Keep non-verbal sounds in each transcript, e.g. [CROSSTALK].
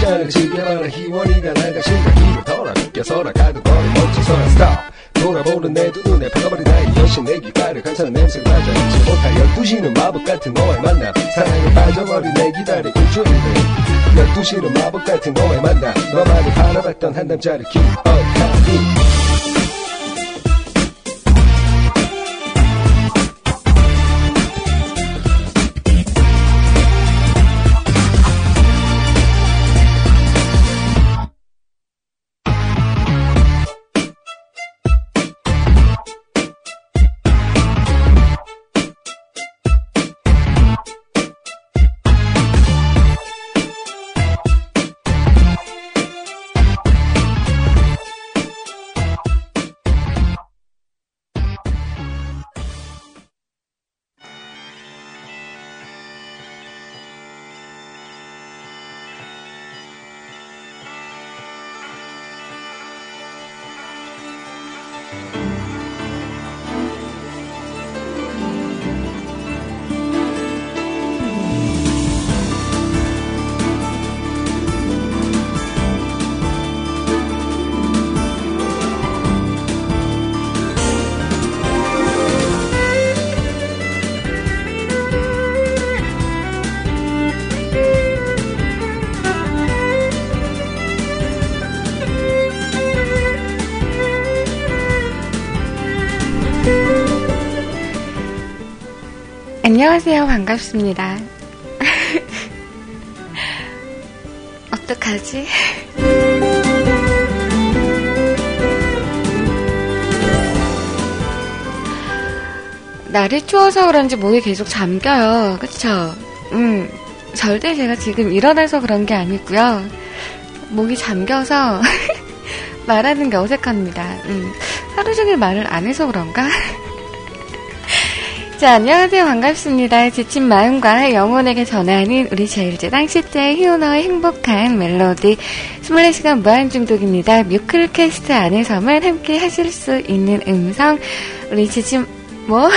시간을 즐겨봐라. 희원이가 나가 심각히로 돌아 느껴서라. 가도 거리 멋지서라 스탑 돌아보는 내 두 눈에 박아버린 나의 여신 내 귓가를 감싸는 냄새가 맞아. 잊지 못할 12시는 마법 같은 너와의 만남. 사랑에 빠져버린 내 기다린 일주일들. 12시는 마법 같은 너와의 만남. 너만을 바라봤던 한 남자를 기억하 안녕하세요. 반갑습니다. [LAUGHS] 어떡하지? [LAUGHS] 날이 추워서 그런지 목이 계속 잠겨요. 그쵸? 음, 절대 제가 지금 일어나서 그런 게 아니고요. 목이 잠겨서 [LAUGHS] 말하는 게 어색합니다. 음, 하루 종일 말을 안 해서 그런가? 자, 안녕하세요. 반갑습니다. 지친 마음과 영혼에게 전하는 우리 제일제당 실제 희오너의 행복한 멜로디 24시간 무한중독입니다. 뮤클캐스트 안에서만 함께 하실 수 있는 음성 우리 지친 뭐?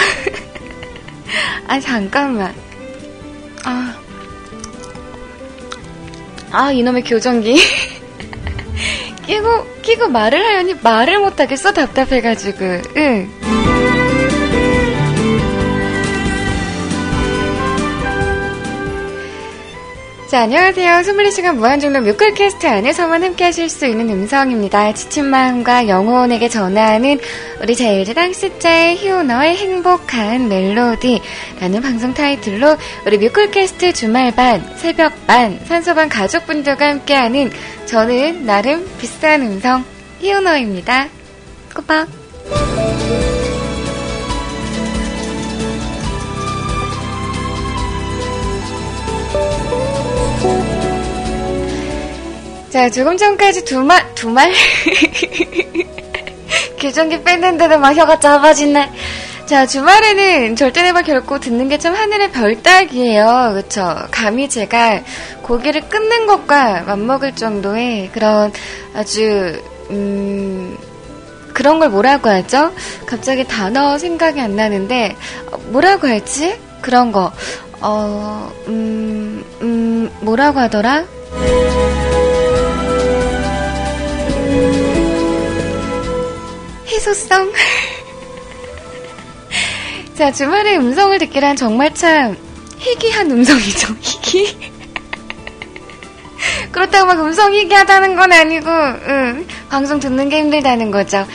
[LAUGHS] 아 잠깐만 아, 아 이놈의 교정기 [LAUGHS] 끼고 끼고 말을 하려니 말을 못하겠어 답답해가지고 응. 자, 안녕하세요. 24시간 무한중독 뮤클캐스트 안에서만 함께 하실 수 있는 음성입니다. 지친 마음과 영혼에게 전하는 우리 제일제당 시자의 희오너의 행복한 멜로디라는 방송 타이틀로 우리 뮤클캐스트 주말반, 새벽반, 산소반 가족분들과 함께하는 저는 나름 비싼 음성 희오너입니다. 꼬박. 자, 조금 전까지 두 말, 두 말? [LAUGHS] 교정기 뺐는데도 막 혀가 짧아지네. 자, 주말에는 절대 내발 결코 듣는 게 참 하늘의 별따기예요. 그쵸? 감히 제가 고기를 끊는 것과 맞먹을 정도의 그런 아주, 음, 그런 걸 뭐라고 하죠? 갑자기 단어 생각이 안 나는데, 뭐라고 할지? 그런 거. 어, 음, 음, 뭐라고 하더라? 희소성? [LAUGHS] 자, 주말에 음성을 듣기란 정말 참 희귀한 음성이죠, 희귀. [LAUGHS] 그렇다고 막 음성 희귀하다는 건 아니고, 응, 방송 듣는 게 힘들다는 거죠.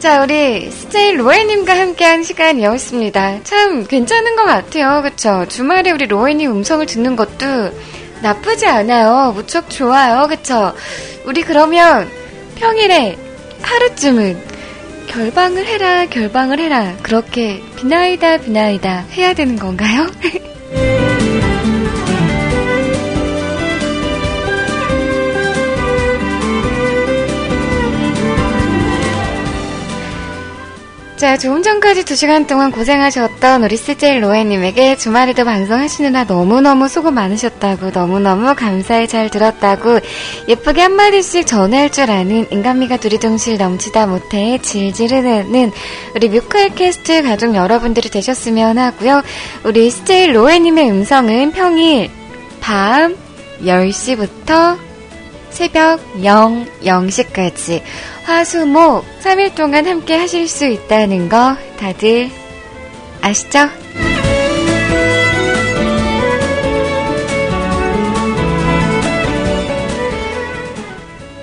자, 우리 스테이 로에님과 함께한 시간이었습니다. 참 괜찮은 것 같아요. 그쵸? 주말에 우리 로에님 음성을 듣는 것도 나쁘지 않아요. 무척 좋아요. 그쵸? 우리 그러면 평일에 하루쯤은 결방을 해라, 결방을 해라. 그렇게 비나이다, 비나이다 해야 되는 건가요? [LAUGHS] 자, 조금 전까지 두 시간 동안 고생하셨던 우리 스제일 로에님에게 주말에도 방송하시느라 너무너무 수고 많으셨다고, 너무너무 감사히 잘 들었다고, 예쁘게 한마디씩 전할 줄 아는 인간미가 두리둥실 넘치다 못해 질질흐는 우리 뮤클 캐스트 가족 여러분들이 되셨으면 하고요. 우리 스제일 로에님의 음성은 평일 밤 10시부터 새벽 0, 0시까지 화수목 3일 동안 함께 하실 수 있다는 거 다들 아시죠?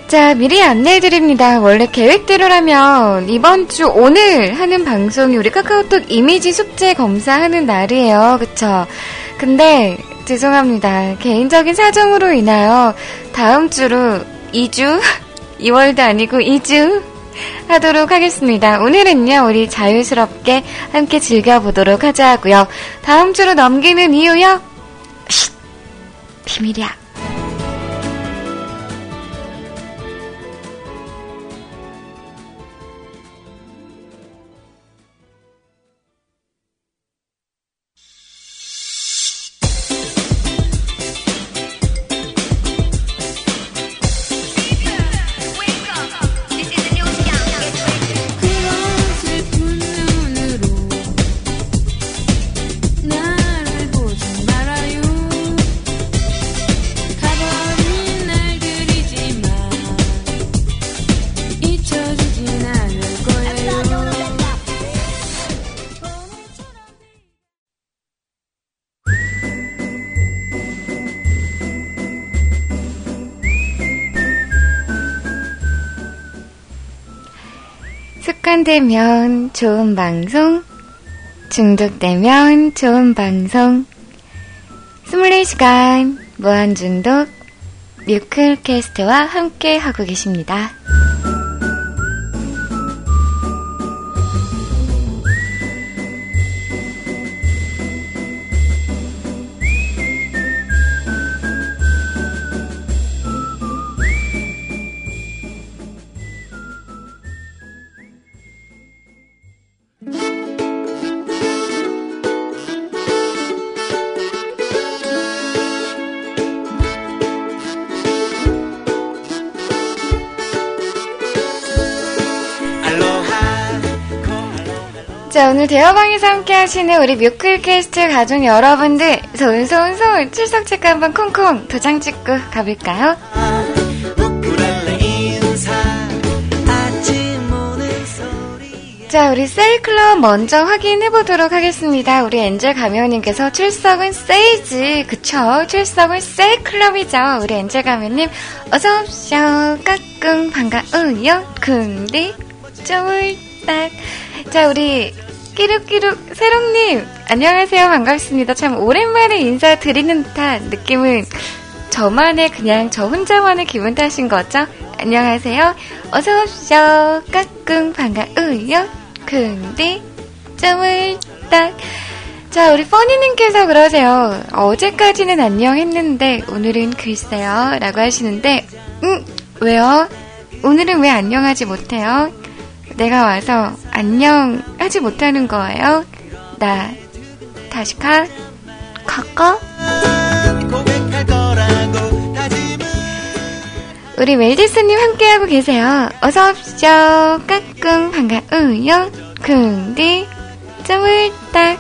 자, 미리 안내해드립니다. 원래 계획대로라면 이번 주 오늘 하는 방송이 우리 카카오톡 이미지 숙제 검사하는 날이에요. 그쵸? 근데, 죄송합니다. 개인적인 사정으로 인하여 다음 주로 2주? [LAUGHS] 2월도 아니고 2주? 하도록 하겠습니다. 오늘은요, 우리 자유스럽게 함께 즐겨보도록 하자 고요. 다음 주로 넘기는 이유요? 쉿! 비밀이야. 습관되면 좋은 방송, 중독되면 좋은 방송. 24시간 무한중독 뮤클캐스트와 함께 하고 계십니다. 오늘 대화방에서 함께 하시는 우리 뮤클캐스트 가족 여러분들, 손손손 출석 체크 한번 콩콩 도장 찍고 가볼까요? 자, 우리 세이클럽 먼저 확인해 보도록 하겠습니다. 우리 엔젤 가면님께서 출석은 세이지, 그쵸? 출석은 세이클럽이죠. 우리 엔젤 가면님, 어서오쇼, 까꿍, 반가우요, 근데, 쫄딱. 자, 우리 끼룩끼룩 새롱님 안녕하세요 반갑습니다. 참 오랜만에 인사드리는 듯한 느낌은 저만의 그냥 저 혼자만의 기분 탓인 거죠? 안녕하세요. 어서 오십시오. 까꿍 반가우요. 근데 점을 딱. 자 우리 퍼니님께서 그러세요. 어제까지는 안녕 했는데 오늘은 글쎄요 라고 하시는데 음 왜요? 오늘은 왜 안녕하지 못해요? 내가 와서 안녕 하지 못하는 거예요? 나 다시 가? 갈까? 우리 멜디스님 함께하고 계세요. 어서 오십시오. 까꿍 반가우요. 근데 점을 딱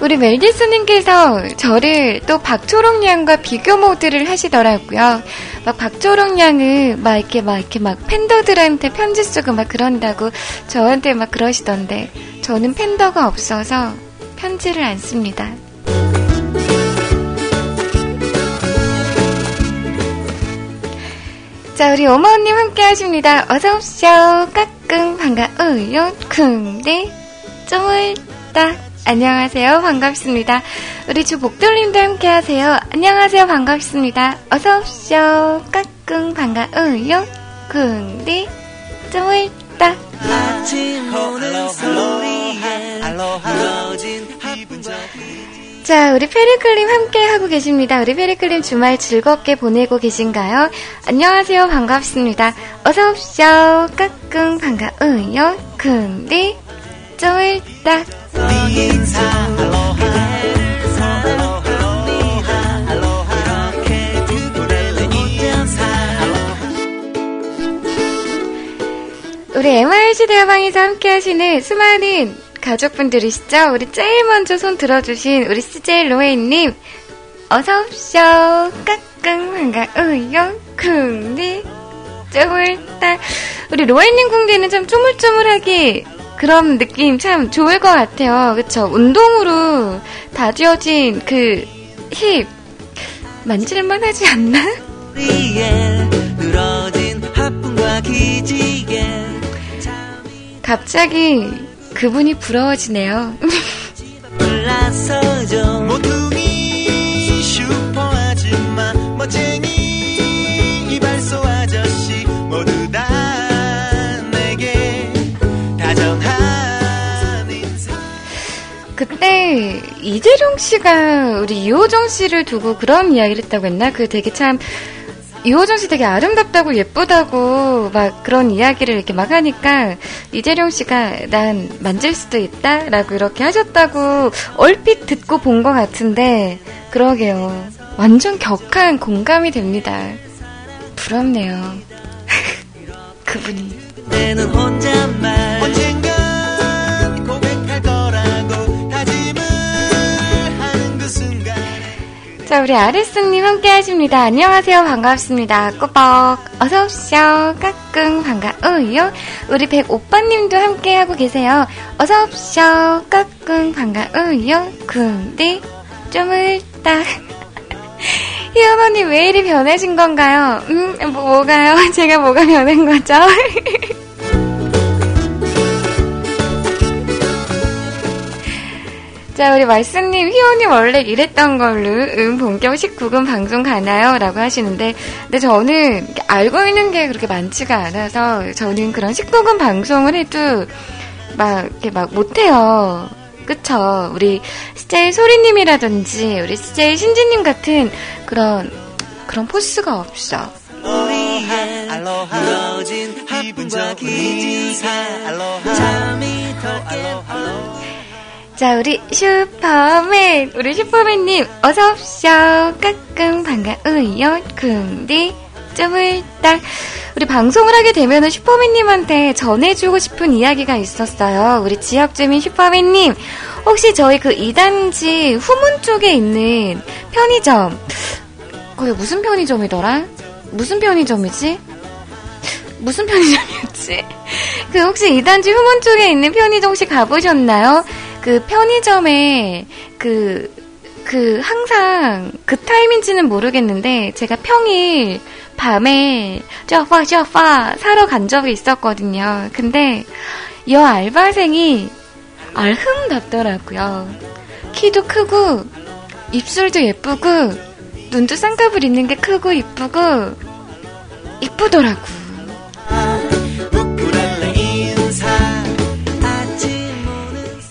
우리 멜디스님께서 저를 또 박초롱 양과 비교 모드를 하시더라고요. 막 박초롱 양은 막 이렇게 막 이렇게 막 팬더들한테 편지 쓰고 막 그런다고 저한테 막 그러시던데 저는 팬더가 없어서 편지를 안 씁니다. 자, 우리 어머님 함께 하십니다. 어서오쇼, 까꿍, 반가우요, 근데, 점을 딱. 안녕하세요. 반갑습니다. 우리 주 복돌님도 함께 하세요. 안녕하세요. 반갑습니다. 어서오쇼, 까꿍, 근데, 점을 딱. 자, 우리 페리클님 함께 하고 계십니다. 우리 페리클님 주말 즐겁게 보내고 계신가요? 안녕하세요. 반갑습니다. 어서오쇼, 까꿍, 반가우요, 근데, 점을 딱. 우리 MRC 대화방에서 함께 하시는 수많은 가족분들이시죠? 우리 제일 먼저 손 들어주신 우리 CJ 로에님, 어서오쇼, 까꿍, 반가우요, 쿵리, 쪼물딱. 우리 로엔님 궁디는 좀 쪼물쪼물하게 그런 느낌 참 좋을 것 같아요. 그쵸? 운동으로 다지어진 그 힙 만질만 하지 않나? 갑자기 그분이 부러워지네요. [LAUGHS] 그때 이재룡 씨가 우리 이호정 씨를 두고 그런 이야기를 했다고 했나? 그 되게 참 이호정 씨 되게 아름답다고 예쁘다고 막 그런 이야기를 이렇게 막 하니까 이재룡 씨가 난 만질 수도 있다라고 이렇게 하셨다고 얼핏 듣고 본 것 같은데 그러게요. 완전 격한 공감이 됩니다. 부럽네요. [LAUGHS] 그분이. 자, 우리 아리스님 함께 하십니다. 안녕하세요. 반갑습니다. 꼬박. 어서오쇼. 까꿍. 반가워요. 우리 백 오빠님도 함께 하고 계세요. 어서오쇼. 까꿍. 반가워요. 근데, 쪼물딱. 언니 왜 이리 변해진 건가요? 음, 뭐, 뭐가요? [LAUGHS] 제가 뭐가 변한 거죠? [LAUGHS] 자, 우리 말씀님, 희원님 원래 이랬던 걸로, 음, 본격 19금 방송 가나요? 라고 하시는데, 근데 저는 알고 있는 게 그렇게 많지가 않아서, 저는 그런 19금 방송을 해도, 막, 이렇게 막 못해요. 그쵸. 우리 CJ 소리님이라든지, 우리 CJ 신지님 같은 그런, 그런 포스가 없어. 알로하, 자, 우리 슈퍼맨, 우리 슈퍼맨님, 어서옵쇼. 까꿍, 반가워요. 근데, 쪼물딱. 우리 방송을 하게 되면 슈퍼맨님한테 전해주고 싶은 이야기가 있었어요. 우리 지역 주민 슈퍼맨님, 혹시 저희 그 2단지 후문 쪽에 있는 편의점, 거기 무슨 편의점이더라? 무슨 편의점이지? 무슨 편의점이었지? 그 혹시 2단지 후문 쪽에 있는 편의점 혹시 가보셨나요? 그 편의점에 그, 그 항상 그 타임인지는 모르겠는데 제가 평일 밤에 쪼파 쪼파 사러 간 적이 있었거든요. 근데 이 알바생이 알흠답더라고요. 키도 크고 입술도 예쁘고 눈도 쌍꺼풀 있는 게 크고 이쁘고 이쁘더라고.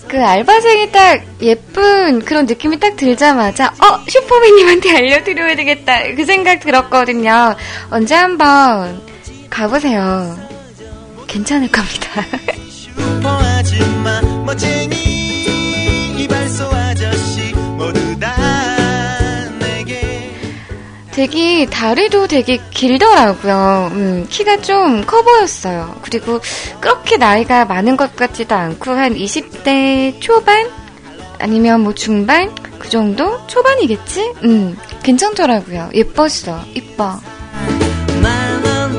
그 알바생이 딱 예쁜 그런 느낌이 딱 들자마자 어 슈퍼맨님한테 [LAUGHS] 알려드려야 되겠다 그 생각 들었거든요. 언제 한번 가보세요. 괜찮을 겁니다. [LAUGHS] 되게 다리도 되게 길더라고요. 음, 키가 좀 커 보였어요. 그리고 그렇게 나이가 많은 것 같지도 않고 한 20대 초반 아니면 뭐 중반 그 정도 초반이겠지? 음, 괜찮더라고요. 예뻤어, 이뻐.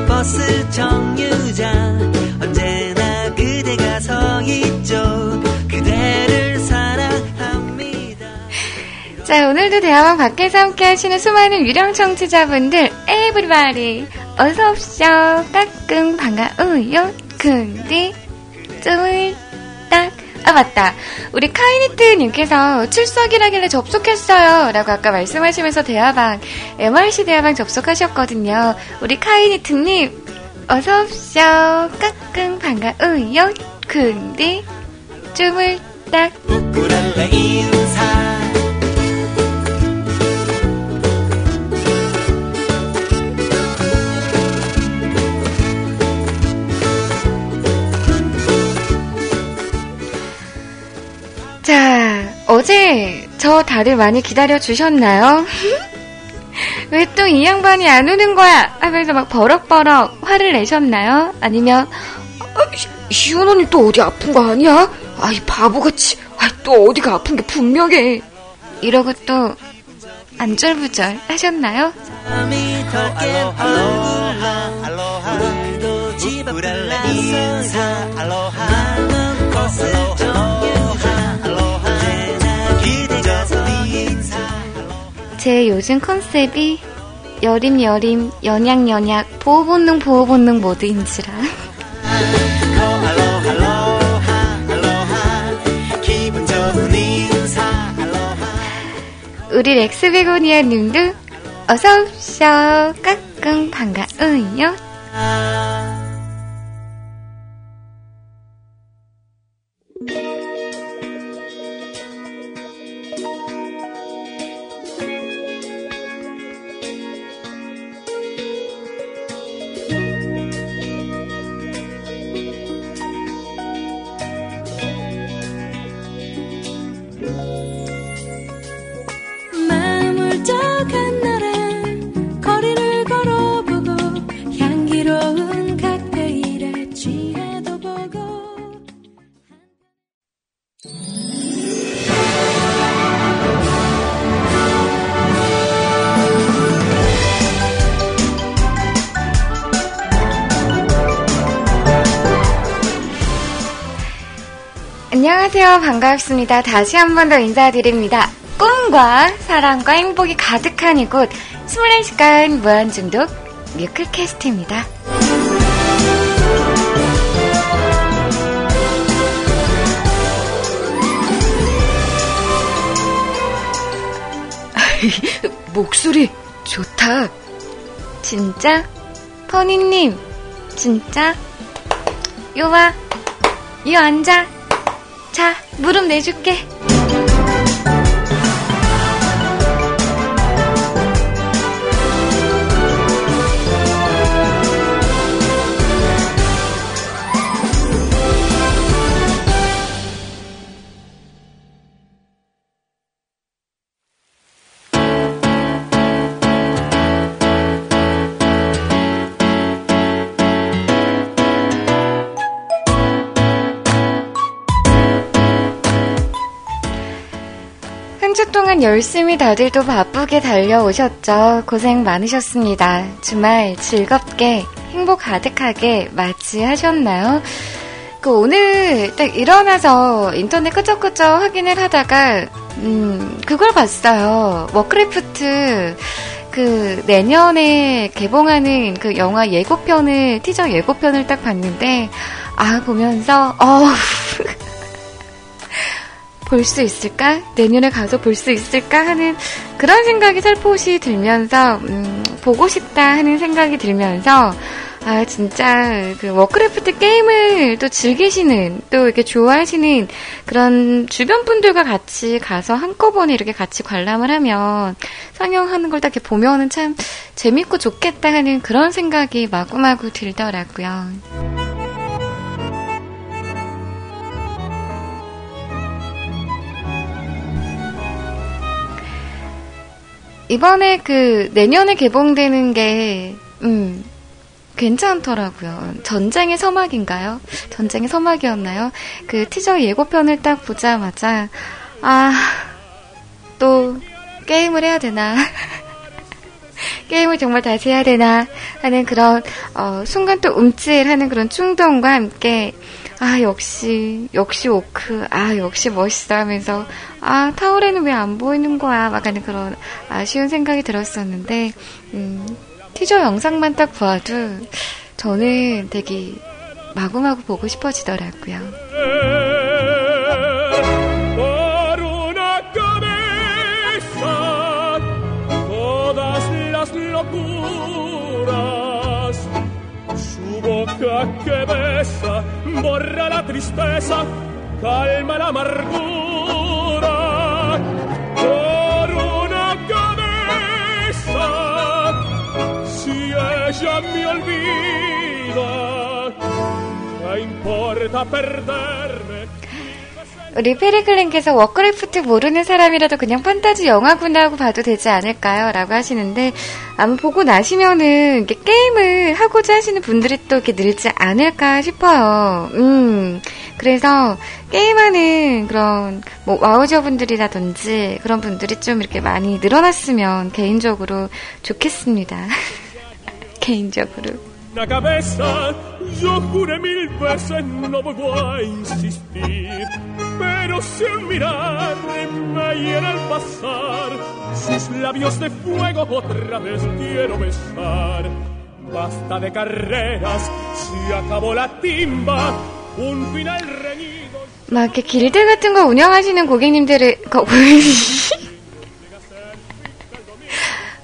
버스 정류장 언제나 그대가 서 있죠. 자, 오늘도 대화방 밖에서 함께 하시는 수많은 유령 청취자분들, 에브리바디, 어서옵쇼, 까꿍, 반가워요, 근데, 쫄 딱. 아, 맞다. 우리 카이니트님께서 출석이라길래 접속했어요. 라고 아까 말씀하시면서 대화방, MRC 대화방 접속하셨거든요. 우리 카이니트님, 어서옵쇼, 까꿍, 반가워요, 근데, 쭈물딱. 부끄랄래 인사. 어제 저 다들 많이 기다려 주셨나요? [LAUGHS] 왜 또 이 양반이 안 오는 거야? 하면서 막 버럭버럭 화를 내셨나요? 아니면 아, 시온 언니 또 어디 아픈 거 아니야? 아이 바보같이 아, 또 어디가 아픈 게 분명해 이러고 또 안절부절 하셨나요? 제 요즘 컨셉이 여림 여림 연약 연약 보호 본능 보호 본능 모드인지라. 우리 렉스베고니아 님도 어서오쇼 까꿍 반가워요. 안녕하세요. 반갑습니다. 다시 한 번 더 인사드립니다. 꿈과 사랑과 행복이 가득한 이곳 24시간 무한중독 뮤클캐스트입니다. 목소리 좋다. 진짜? 퍼니님, 진짜? 요와, 요 앉아. 자, 무릎 내줄게. 열심히 다들도 바쁘게 달려오셨죠. 고생 많으셨습니다. 주말 즐겁게 행복 가득하게 맞이하셨나요? 그 오늘 딱 일어나서 인터넷 끄적끄적 확인을 하다가 음 그걸 봤어요. 워크래프트 그 내년에 개봉하는 그 영화 예고편을 티저 예고편을 딱 봤는데 아 보면서 어 [LAUGHS] 볼 수 있을까? 내년에 가서 볼 수 있을까? 하는 그런 생각이 살포시 들면서, 음, 보고 싶다 하는 생각이 들면서, 아, 진짜, 그, 워크래프트 게임을 또 즐기시는, 또 이렇게 좋아하시는 그런 주변 분들과 같이 가서 한꺼번에 이렇게 같이 관람을 하면, 상영하는 걸딱 이렇게 보면은 참 재밌고 좋겠다 하는 그런 생각이 마구마구 들더라고요. 이번에 그 내년에 개봉되는 게, 음, 괜찮더라고요. 전쟁의 서막인가요? 전쟁의 서막이었나요? 그 티저 예고편을 딱 보자마자, 아, 또, 게임을 해야 되나. [LAUGHS] 게임을 정말 다시 해야 되나 하는 그런, 어, 순간 또 움찔하는 그런 충동과 함께, 아, 역시, 역시 오크, 아, 역시 멋있어 하면서, 아, 타월에는 왜 안 보이는 거야? 막 하는 그런 아쉬운 생각이 들었었는데, 음, 티저 영상만 딱 봐도 저는 되게 마구마구 보고 싶어지더라고요. Borra la tristeza, calma la amargura. Por una cabeza, si ella me olvida, ¿qué importa perderme? 우리 페리클랭께서 워크래프트 모르는 사람이라도 그냥 판타지 영화구나 하고 봐도 되지 않을까요? 라고 하시는데, 아마 보고 나시면은, 게임을 하고자 하시는 분들이 또 이렇게 늘지 않을까 싶어요. 음, 그래서, 게임하는 그런, 뭐, 와우저 분들이라든지, 그런 분들이 좀 이렇게 많이 늘어났으면, 개인적으로 좋겠습니다. [LAUGHS] 개인적으로. una cabeza. Yo juré mil veces no vuelvo a insistir, pero si un mirar me al pasar, sus labios de fuego otra vez quiero besar. Basta de carreras, se acabó la timba, un final reñido. 막 이렇게 길드 같은 거 운영하시는 고객님들을 거,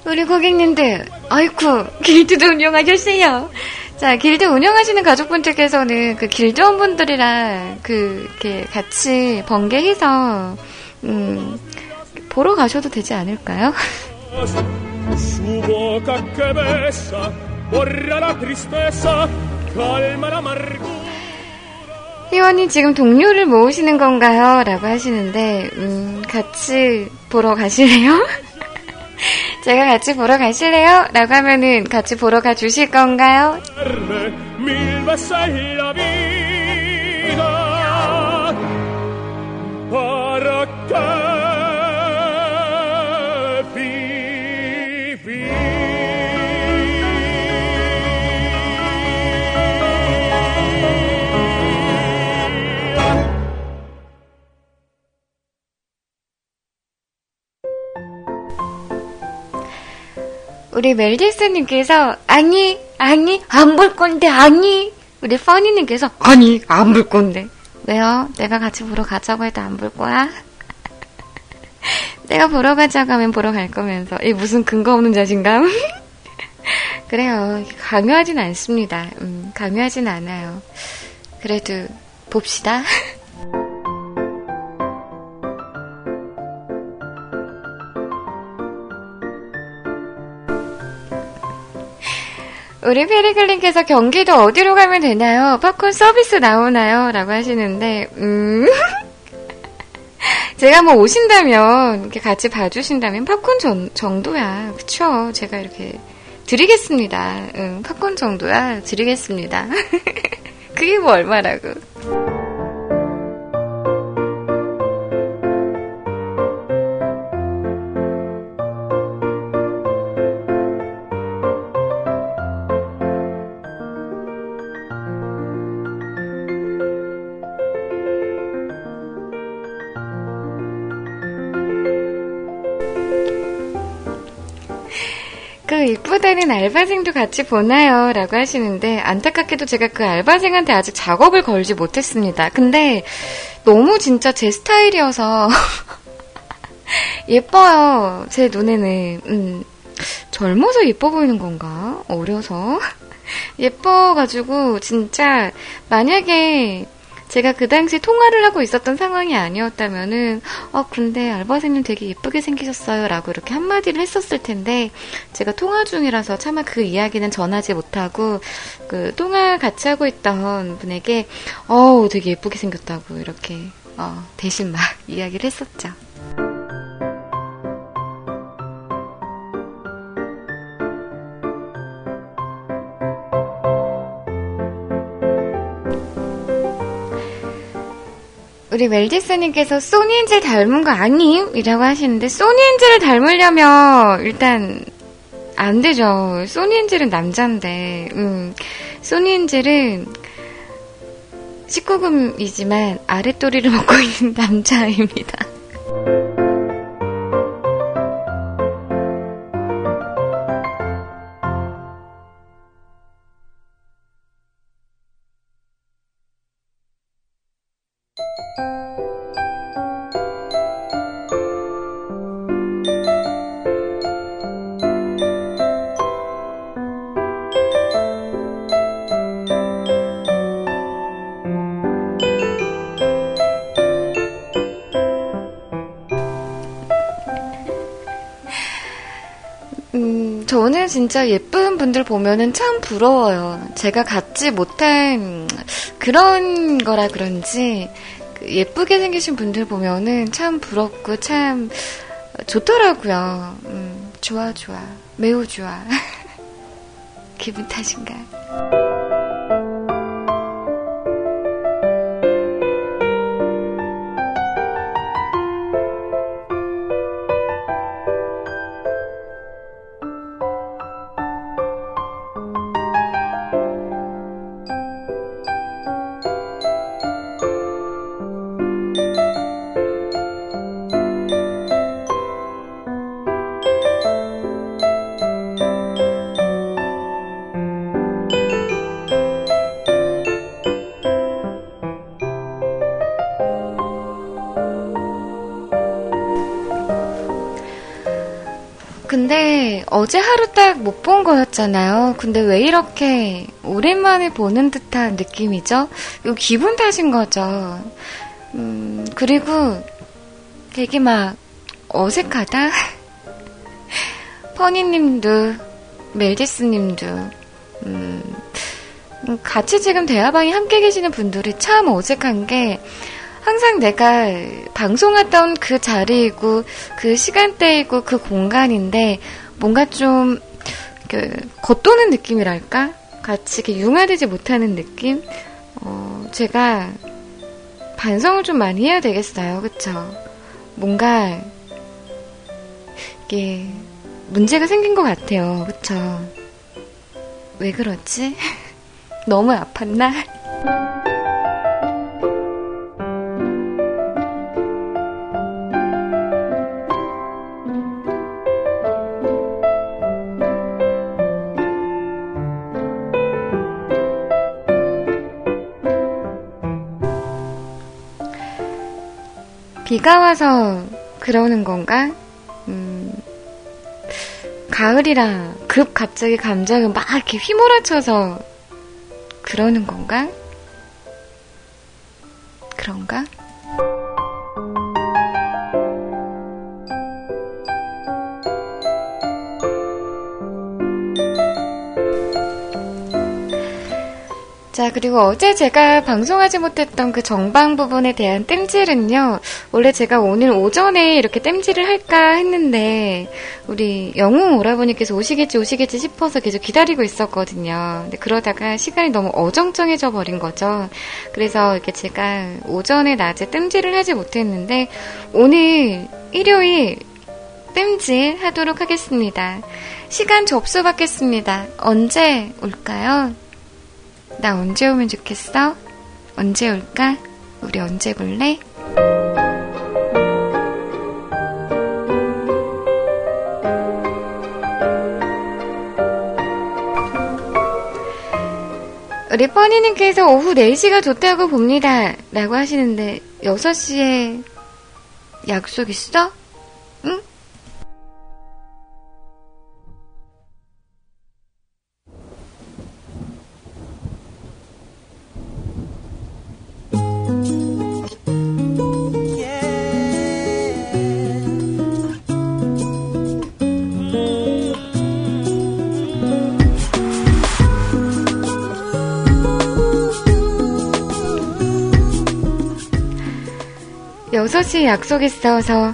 우리 고객님들, 아이쿠, 길드도 운영하셨어요. 자, 길드 운영하시는 가족분들께서는 그 길드원분들이랑 그, 이렇게 같이 번개해서, 음, 보러 가셔도 되지 않을까요? 회원이 지금 동료를 모으시는 건가요? 라고 하시는데, 음, 같이 보러 가실래요? [LAUGHS] [LAUGHS] 제가 같이 보러 가실래요? 라고 하면은 같이 보러 가 주실 건가요? 우리 멜디스님께서 아니 아니 안 볼 건데 아니. 우리 퍼니님께서 아니 안 볼 건데. 왜요? 내가 같이 보러 가자고 해도 안 볼 거야? [LAUGHS] 내가 보러 가자고 하면 보러 갈 거면서. 이 무슨 근거 없는 자신감? [LAUGHS] 그래요. 강요하진 않습니다. 음, 강요하진 않아요. 그래도 봅시다 [LAUGHS] 우리 페리글님께서 경기도 어디로 가면 되나요? 팝콘 서비스 나오나요? 라고 하시는데, 음. [LAUGHS] 제가 뭐 오신다면, 이렇게 같이 봐주신다면 팝콘 전, 정도야. 그쵸? 제가 이렇게 드리겠습니다. 응, 팝콘 정도야. 드리겠습니다. [LAUGHS] 그게 뭐 얼마라고. 그 이쁘다는 알바생도 같이 보나요? 라고 하시는데 안타깝게도 제가 그 알바생한테 아직 작업을 걸지 못했습니다. 근데 너무 진짜 제 스타일이어서 [LAUGHS] 예뻐요. 제 눈에는. 음, 젊어서 예뻐 보이는 건가? 어려서? [LAUGHS] 예뻐가지고 진짜 만약에 제가 그 당시 통화를 하고 있었던 상황이 아니었다면은, 어, 근데 알바생님 되게 예쁘게 생기셨어요. 라고 이렇게 한마디를 했었을 텐데, 제가 통화 중이라서 차마 그 이야기는 전하지 못하고, 그, 통화 같이 하고 있던 분에게, 어우, 되게 예쁘게 생겼다고 이렇게, 어, 대신 막 [LAUGHS] 이야기를 했었죠. 우리 멜디스님께서 소니엔젤 닮은 거 아님? 이라고 하시는데, 소니엔젤을 닮으려면, 일단, 안 되죠. 소니엔젤은 남자인데, 음, 소니엔젤은 19금이지만 아랫도리를 먹고 있는 [LAUGHS] 남자입니다. 진짜 예쁜 분들 보면은 참 부러워요. 제가 갖지 못한 그런 거라 그런지 그 예쁘게 생기신 분들 보면은 참 부럽고 참 좋더라고요. 음, 좋아, 좋아. 매우 좋아. [LAUGHS] 기분 탓인가? 어제 하루 딱 못 본 거였잖아요. 근데 왜 이렇게 오랜만에 보는 듯한 느낌이죠? 이거 기분 탓인 거죠. 음, 그리고 되게 막 어색하다? [LAUGHS] 퍼니님도, 멜디스님도, 음, 같이 지금 대화방에 함께 계시는 분들이 참 어색한 게, 항상 내가 방송하던 그 자리이고 그 시간대이고 그 공간인데 뭔가 좀 그 겉도는 느낌이랄까? 같이 이렇게 융화되지 못하는 느낌? 어, 제가 반성을 좀 많이 해야 되겠어요. 그쵸? 뭔가 이게 문제가 생긴 것 같아요. 그쵸? 왜 그렇지? [LAUGHS] 너무 아팠나? 비가 와서 그러는 건가? 음, 가을이라 급 갑자기 감정을 막 이렇게 휘몰아쳐서 그러는 건가? 그런가? 자, 그리고 어제 제가 방송하지 못했던 그 정방 부분에 대한 땜질은요, 원래 제가 오늘 오전에 이렇게 땜질을 할까 했는데, 우리 영웅 오라버니께서 오시겠지, 오시겠지 싶어서 계속 기다리고 있었거든요. 근데 그러다가 시간이 너무 어정쩡해져 버린 거죠. 그래서 이렇게 제가 오전에 낮에 땜질을 하지 못했는데, 오늘 일요일 땜질 하도록 하겠습니다. 시간 접수 받겠습니다. 언제 올까요? 나 언제 오면 좋겠어? 언제 올까? 우리 언제 볼래? 우리 뻔히님께서 오후 4시가 좋다고 봅니다. 라고 하시는데, 6시에 약속 있어? 여섯 시 약속 있어서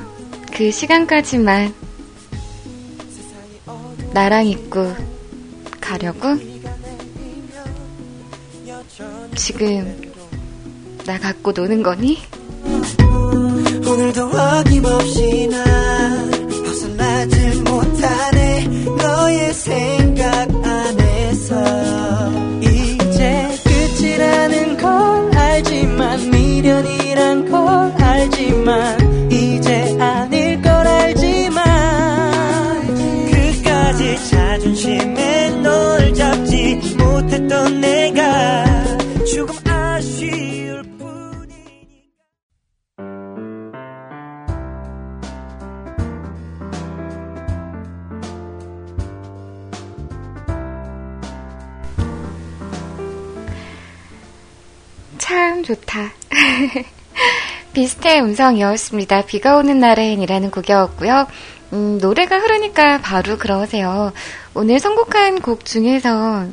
그 시간까지만 나랑 있고 가려고? 지금 나 갖고 노는 거니? 오늘도 어김없이 날 벗어나질 못하네 너의 생 걸 비슷의 음성이었습니다. 비가 오는 날엔이라는 곡이었고요. 음, 노래가 흐르니까 바로 그러세요. 오늘 선곡한 곡 중에서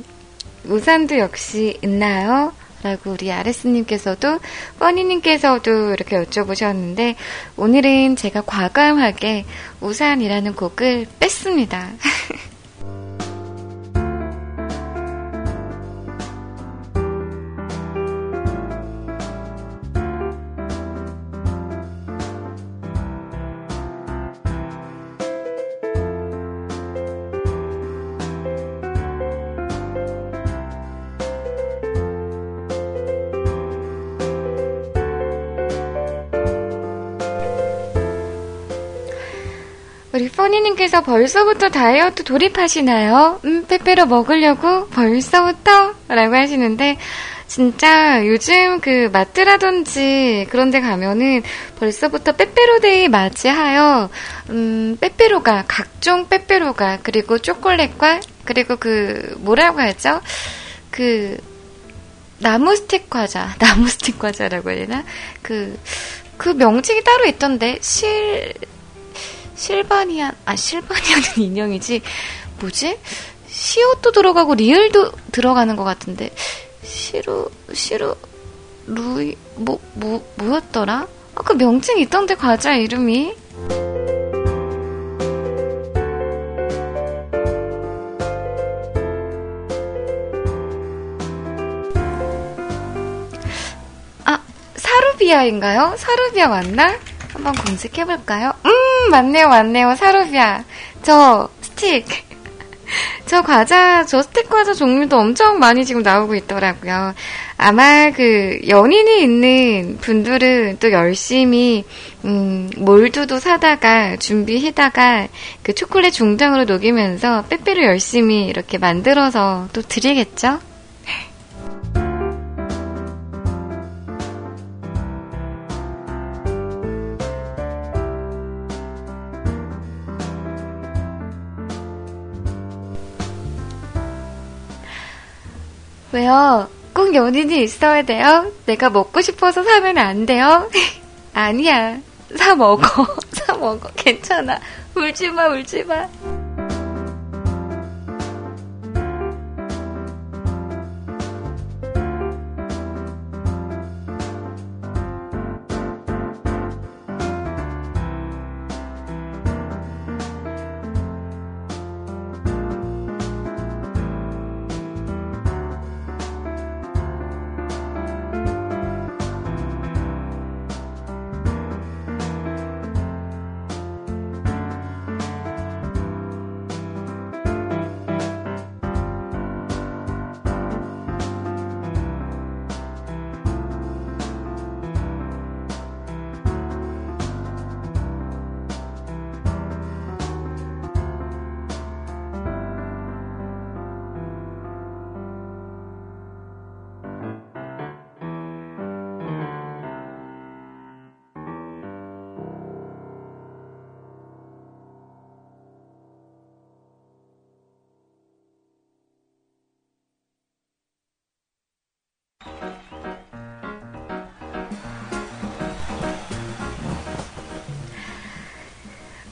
우산도 역시 있나요? 라고 우리 아레스님께서도, 퍼니님께서도 이렇게 여쭤보셨는데, 오늘은 제가 과감하게 우산이라는 곡을 뺐습니다. [LAUGHS] 포니님께서 벌써부터 다이어트 돌입하시나요? 음, 빼빼로 먹으려고 벌써부터? 라고 하시는데, 진짜 요즘 그 마트라든지 그런 데 가면은 벌써부터 빼빼로데이 맞이하여, 음, 빼빼로가, 각종 빼빼로가, 그리고 초콜릿과, 그리고 그, 뭐라고 하죠? 그, 나무 스틱 과자, [LAUGHS] 나무 스틱 과자라고 해야 되나? 그, 그 명칭이 따로 있던데, 실, 실바니아, 아, 실바니아는 [LAUGHS] 인형이지. 뭐지? 시옷도 들어가고 리을도 들어가는 것 같은데. 시루, 시루, 루이, 뭐, 뭐, 뭐 였더라? 아까 그 명칭 있던데, 과자 이름이. 아, 사루비아인가요? 사루비아 맞나? 한번 검색해볼까요? 음, 맞네요, 맞네요. 사루비아. 저 스틱. [LAUGHS] 저 과자, 저 스틱 과자 종류도 엄청 많이 지금 나오고 있더라고요. 아마 그 연인이 있는 분들은 또 열심히 음, 몰두도 사다가 준비해다가 그 초콜릿 중장으로 녹이면서 빼빼로 열심히 이렇게 만들어서 또 드리겠죠? 왜요? 꼭 연인이 있어야 돼요? 내가 먹고 싶어서 사면 안 돼요? [LAUGHS] 아니야. 사 먹어. [LAUGHS] 사 먹어. 괜찮아. 울지 마, 울지 마.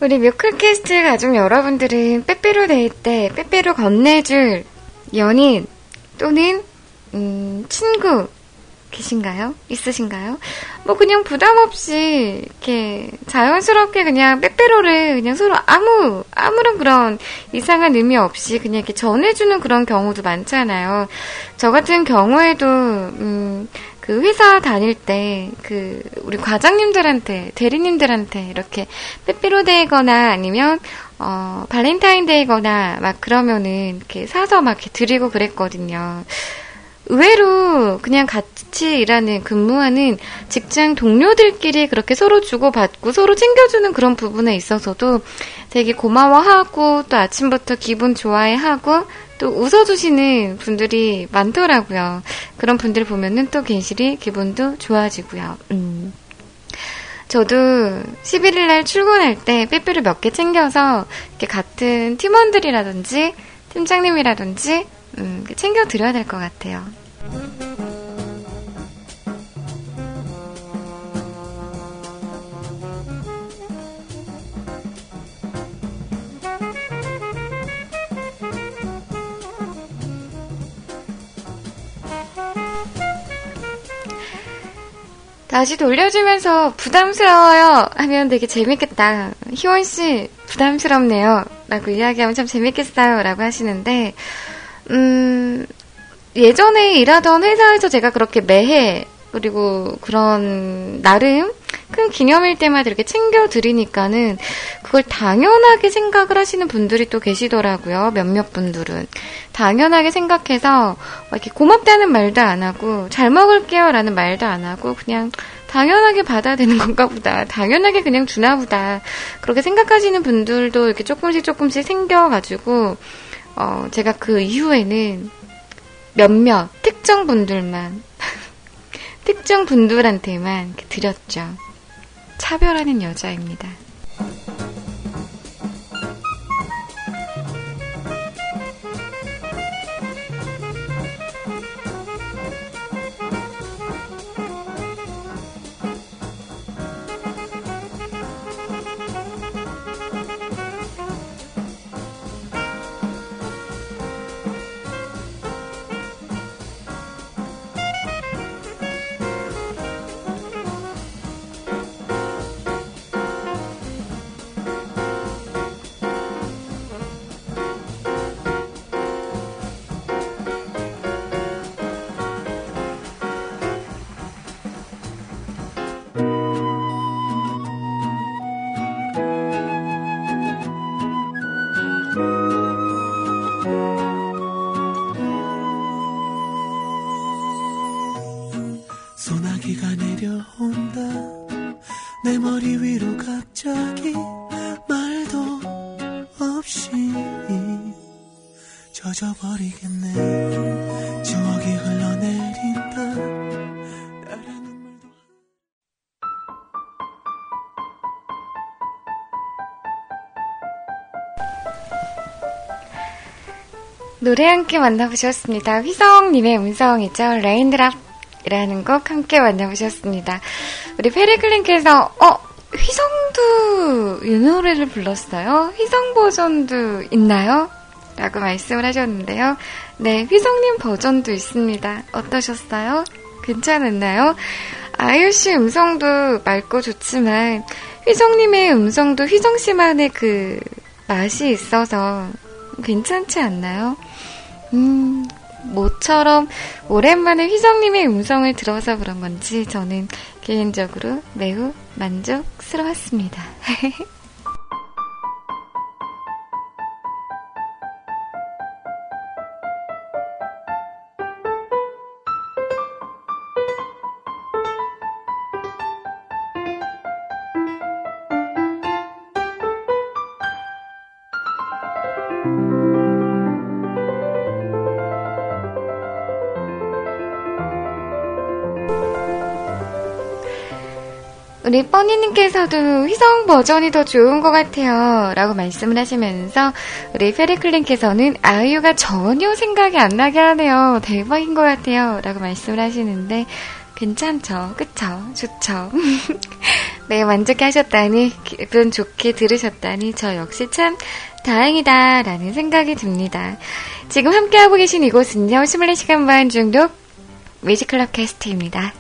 우리 뮤클캐스트 가족 여러분들은 빼빼로 데이 때 빼빼로 건네줄 연인 또는 음, 친구 계신가요? 있으신가요? 뭐 그냥 부담 없이 이렇게 자연스럽게 그냥 빼빼로를 그냥 서로 아무 아무런 그런 이상한 의미 없이 그냥 이렇게 전해주는 그런 경우도 많잖아요. 저 같은 경우에도 음, 그 회사 다닐 때 그 우리 과장님들한테 대리님들한테 이렇게 빼빼로데이거나 아니면 어 발렌타인데이거나 막 그러면은 이렇게 사서 막 이렇게 드리고 그랬거든요. 의외로 그냥 같이 일하는 근무하는 직장 동료들끼리 그렇게 서로 주고받고 서로 챙겨주는 그런 부분에 있어서도 되게 고마워하고 또 아침부터 기분 좋아해하고 또 웃어주시는 분들이 많더라고요. 그런 분들 보면은 또 괜시리 기분도 좋아지고요. 음. 저도 11일 날 출근할 때 빼빼로 몇개 챙겨서 이렇게 같은 팀원들이라든지 팀장님이라든지 음, 챙겨 드려야 될 것 같아요. 다시 돌려주면서 부담스러워요 하면 되게 재밌겠다. 희원 씨 부담스럽네요. 라고 이야기하면 참 재밌겠어요. 라고 하시는데, 음, 예전에 일하던 회사에서 제가 그렇게 매해, 그리고 그런, 나름 큰 기념일 때마다 이렇게 챙겨드리니까는 그걸 당연하게 생각을 하시는 분들이 또 계시더라고요. 몇몇 분들은. 당연하게 생각해서 이렇게 고맙다는 말도 안 하고 잘 먹을게요 라는 말도 안 하고 그냥 당연하게 받아야 되는 건가 보다. 당연하게 그냥 주나 보다. 그렇게 생각하시는 분들도 이렇게 조금씩 조금씩 생겨가지고 어, 제가 그 이후에는 몇몇 특정 분들만 [LAUGHS] 특정 분들한테만 드렸죠. 차별하는 여자입니다. 노래 함께 만나보셨습니다. 휘성님의 음성이죠. Raindrop이라는 곡 함께 만나보셨습니다. 우리 페리클린께서 어 휘성도 이 노래를 불렀어요? 휘성 버전도 있나요? 라고 말씀을 하셨는데요. 네, 휘성님 버전도 있습니다. 어떠셨어요? 괜찮았나요? 아이유씨 음성도 맑고 좋지만 휘성님의 음성도 휘성씨만의 그 맛이 있어서 괜찮지 않나요? 음, 모처럼 오랜만에 휘성님의 음성을 들어서 그런 건지 저는 개인적으로 매우 만족스러웠습니다. [LAUGHS] 우리 뻔니님께서도 휘성 버전이 더 좋은 것 같아요. 라고 말씀을 하시면서 우리 페리클린께서는 아이유가 전혀 생각이 안 나게 하네요. 대박인 것 같아요. 라고 말씀을 하시는데 괜찮죠? 그쵸? 좋죠? [LAUGHS] 네, 만족해 하셨다니, 기분 좋게 들으셨다니, 저 역시 참 다행이다, 라는 생각이 듭니다. 지금 함께하고 계신 이곳은요, 24시간 반 중독 뮤직클럽 캐스트입니다.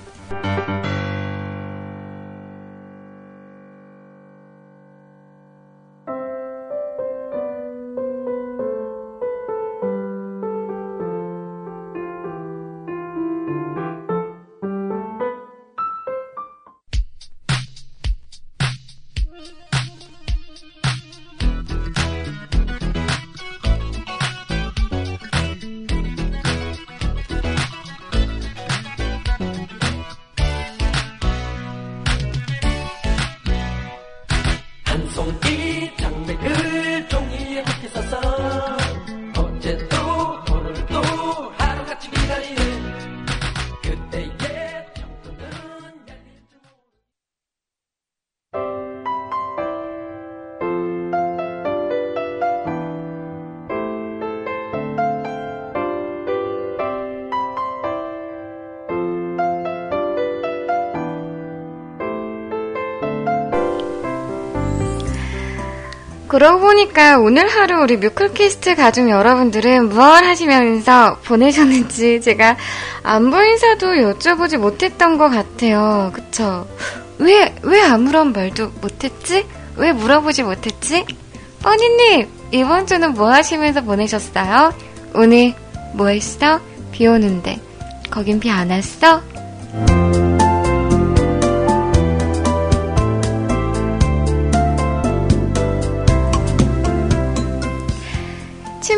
그러고 보니까 오늘 하루 우리 뮤클캐스트 가족 여러분들은 무얼 하시면서 보내셨는지 제가 안부 인사도 여쭤보지 못했던 것 같아요. 그쵸? 왜, 왜 아무런 말도 못했지? 왜 물어보지 못했지? 뻔히님, 이번 주는 뭐 하시면서 보내셨어요? 오늘 뭐 했어? 비 오는데. 거긴 비 안 왔어?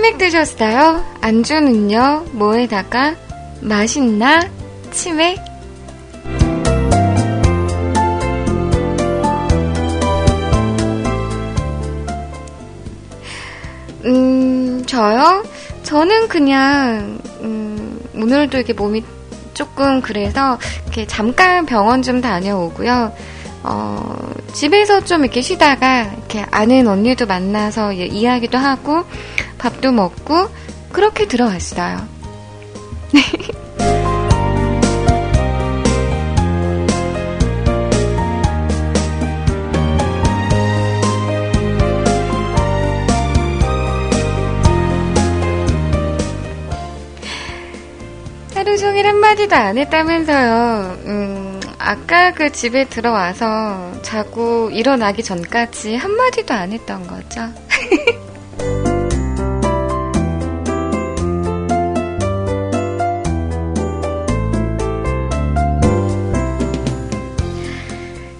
치맥 드셨어요? 안주는요? 뭐에다가? 맛있나? 치맥? 음, 저요? 저는 그냥, 음, 오늘도 이렇게 몸이 조금 그래서, 이렇게 잠깐 병원 좀 다녀오고요. 어, 집에서 좀 이렇게 쉬다가, 이렇게 아는 언니도 만나서 이야기도 하고, 밥도 먹고, 그렇게 들어왔어요. [LAUGHS] 하루 종일 한마디도 안 했다면서요. 음, 아까 그 집에 들어와서 자고 일어나기 전까지 한마디도 안 했던 거죠. [LAUGHS]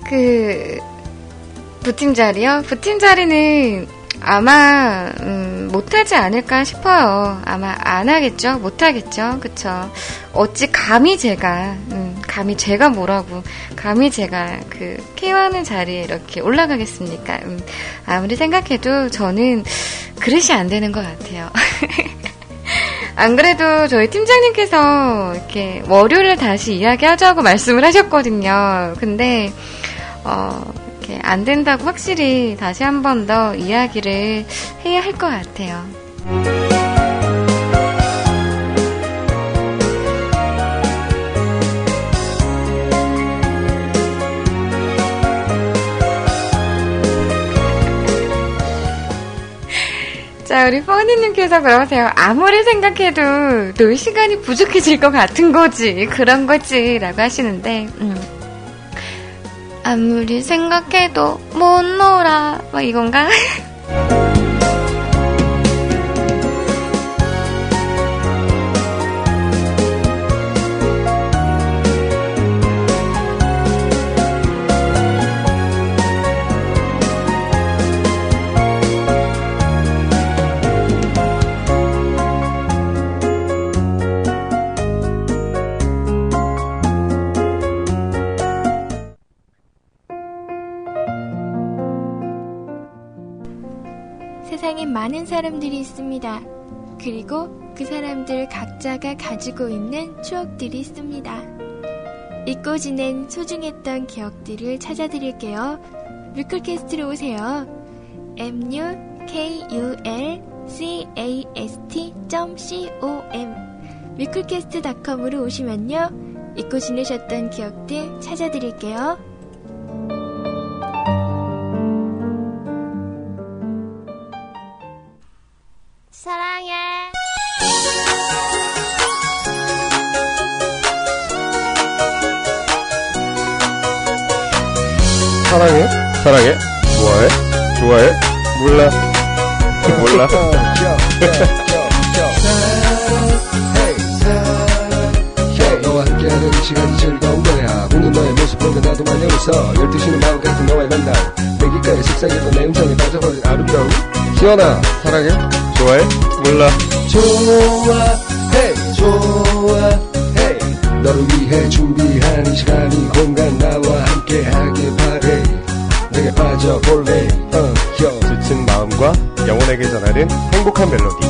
그, 부팀 자리요? 부팀 자리는 아마, 음, 못하지 않을까 싶어요. 아마 안 하겠죠? 못하겠죠? 그쵸? 어찌 감히 제가, 음, 감히 제가 뭐라고, 감히 제가 그, 케어하는 자리에 이렇게 올라가겠습니까? 음, 아무리 생각해도 저는 그릇이 안 되는 것 같아요. [LAUGHS] 안 그래도 저희 팀장님께서 이렇게 월요일에 다시 이야기하자고 말씀을 하셨거든요. 근데, 어, 이렇게 안 된다고 확실히 다시 한 번 더 이야기를 해야 할 것 같아요. 자, 우리 퍼니님께서 그러세요. 아무리 생각해도 놀 시간이 부족해질 것 같은 거지. 그런 거지. 라고 하시는데, 음. 아무리 생각해도 못 놀아. 뭐 이건가? [LAUGHS] 많은 사람들이 있습니다. 그리고 그 사람들 각자가 가지고 있는 추억들이 있습니다. 잊고 지낸 소중했던 기억들을 찾아드릴게요. 뮤클캐스트로 오세요. mukulcast.com 뮤클캐스트.com으로 오시면요. 잊고 지내셨던 기억들 찾아드릴게요. 사랑해? 사랑해? 좋아해? 좋아해? 몰라. 몰라. 너와 함께하는 시간이 즐거운 거야 웃는 너의 모습 보면 나도 마냥 웃어 12시는 마음 같은 너와의 만남 내 귓가에 속삭이던 내 음성에 빠져버린 아름다움 시원아 사랑해? 좋아해? 몰라 좋아해 좋아해 너를 위해 준비한 이 시간이 공간 나와 함께하길 빠져볼래? 어, 지친 마음과 영혼에게 전하는 행복한 멜로디.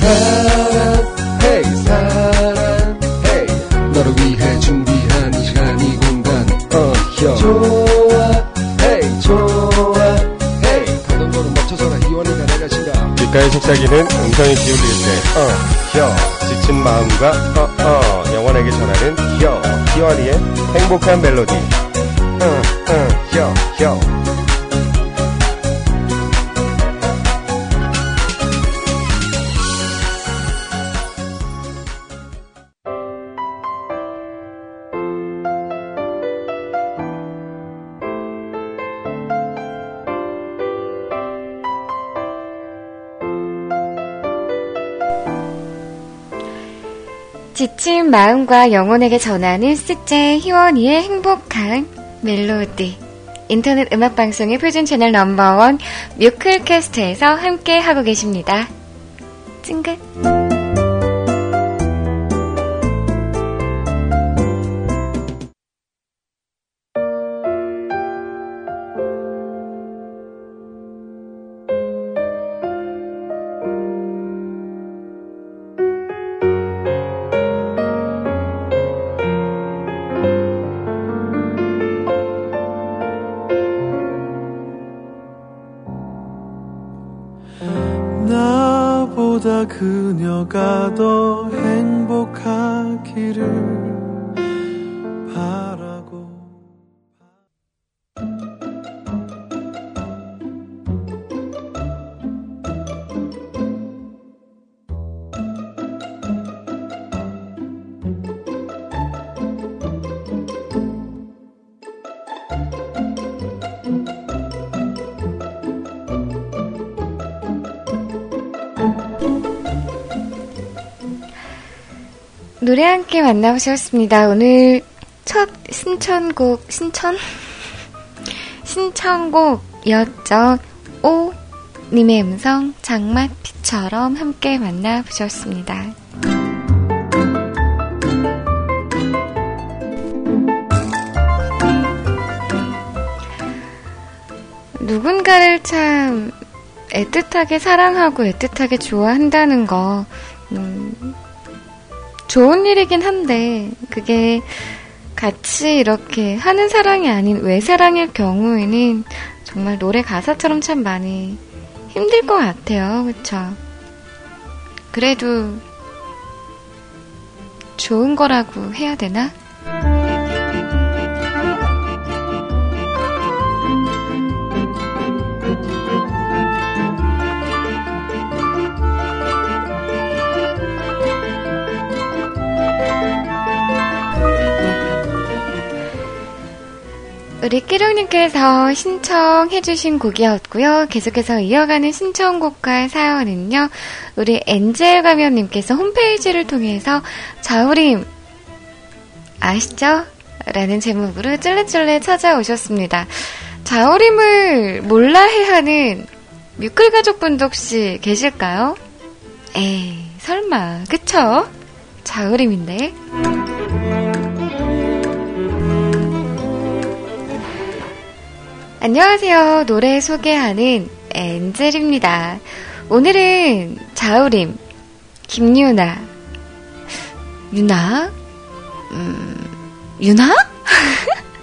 사랑해 사랑해 너를 위해 준비한 이 시간 이 공간. 어, 좋아해 좋아해 가던 걸음 멈춰서라 이원이가 내가 신다. 귓가에 속삭이는 음성이 기울일 때. 어, 혀 지친 마음과 어, 어, 영혼에게 전하는 혀 희원이의 행복한 멜로디. 응, 응, 혀, 혀. 마음과 영혼에게 전하는 스제 희원이의 행복한 멜로디. 인터넷 음악 방송의 표준 채널 넘버원 뮤클캐스트에서 함께 하고 계십니다. 찡긋. 그녀가 더 행복하기를 노래 함께 만나보셨습니다. 오늘 첫 신청곡, 신청? 신청곡이었죠. 오 님의 음성 장맛비처럼 함께 만나보셨습니다. 누군가를 참 애틋하게 사랑하고 애틋하게 좋아한다는 거, 음, 좋은 일이긴 한데 그게 같이 이렇게 하는 사랑이 아닌 외사랑일 경우에는 정말 노래 가사처럼 참 많이 힘들 것 같아요. 그쵸? 그래도 좋은 거라고 해야 되나? 우리 끼룡님께서 신청해주신 곡이었고요. 계속해서 이어가는 신청곡과 사연은요. 우리 엔젤 가면님께서 홈페이지를 통해서 자우림 아시죠? 라는 제목으로 찔레찔레 찾아오셨습니다. 자우림을 몰라 해 하는 뮤클 가족분도 혹시 계실까요? 에이, 설마, 그쵸? 자우림인데. 안녕하세요. 노래 소개하는 엔젤입니다. 오늘은 자우림, 김유나, 유나? 음, 유나?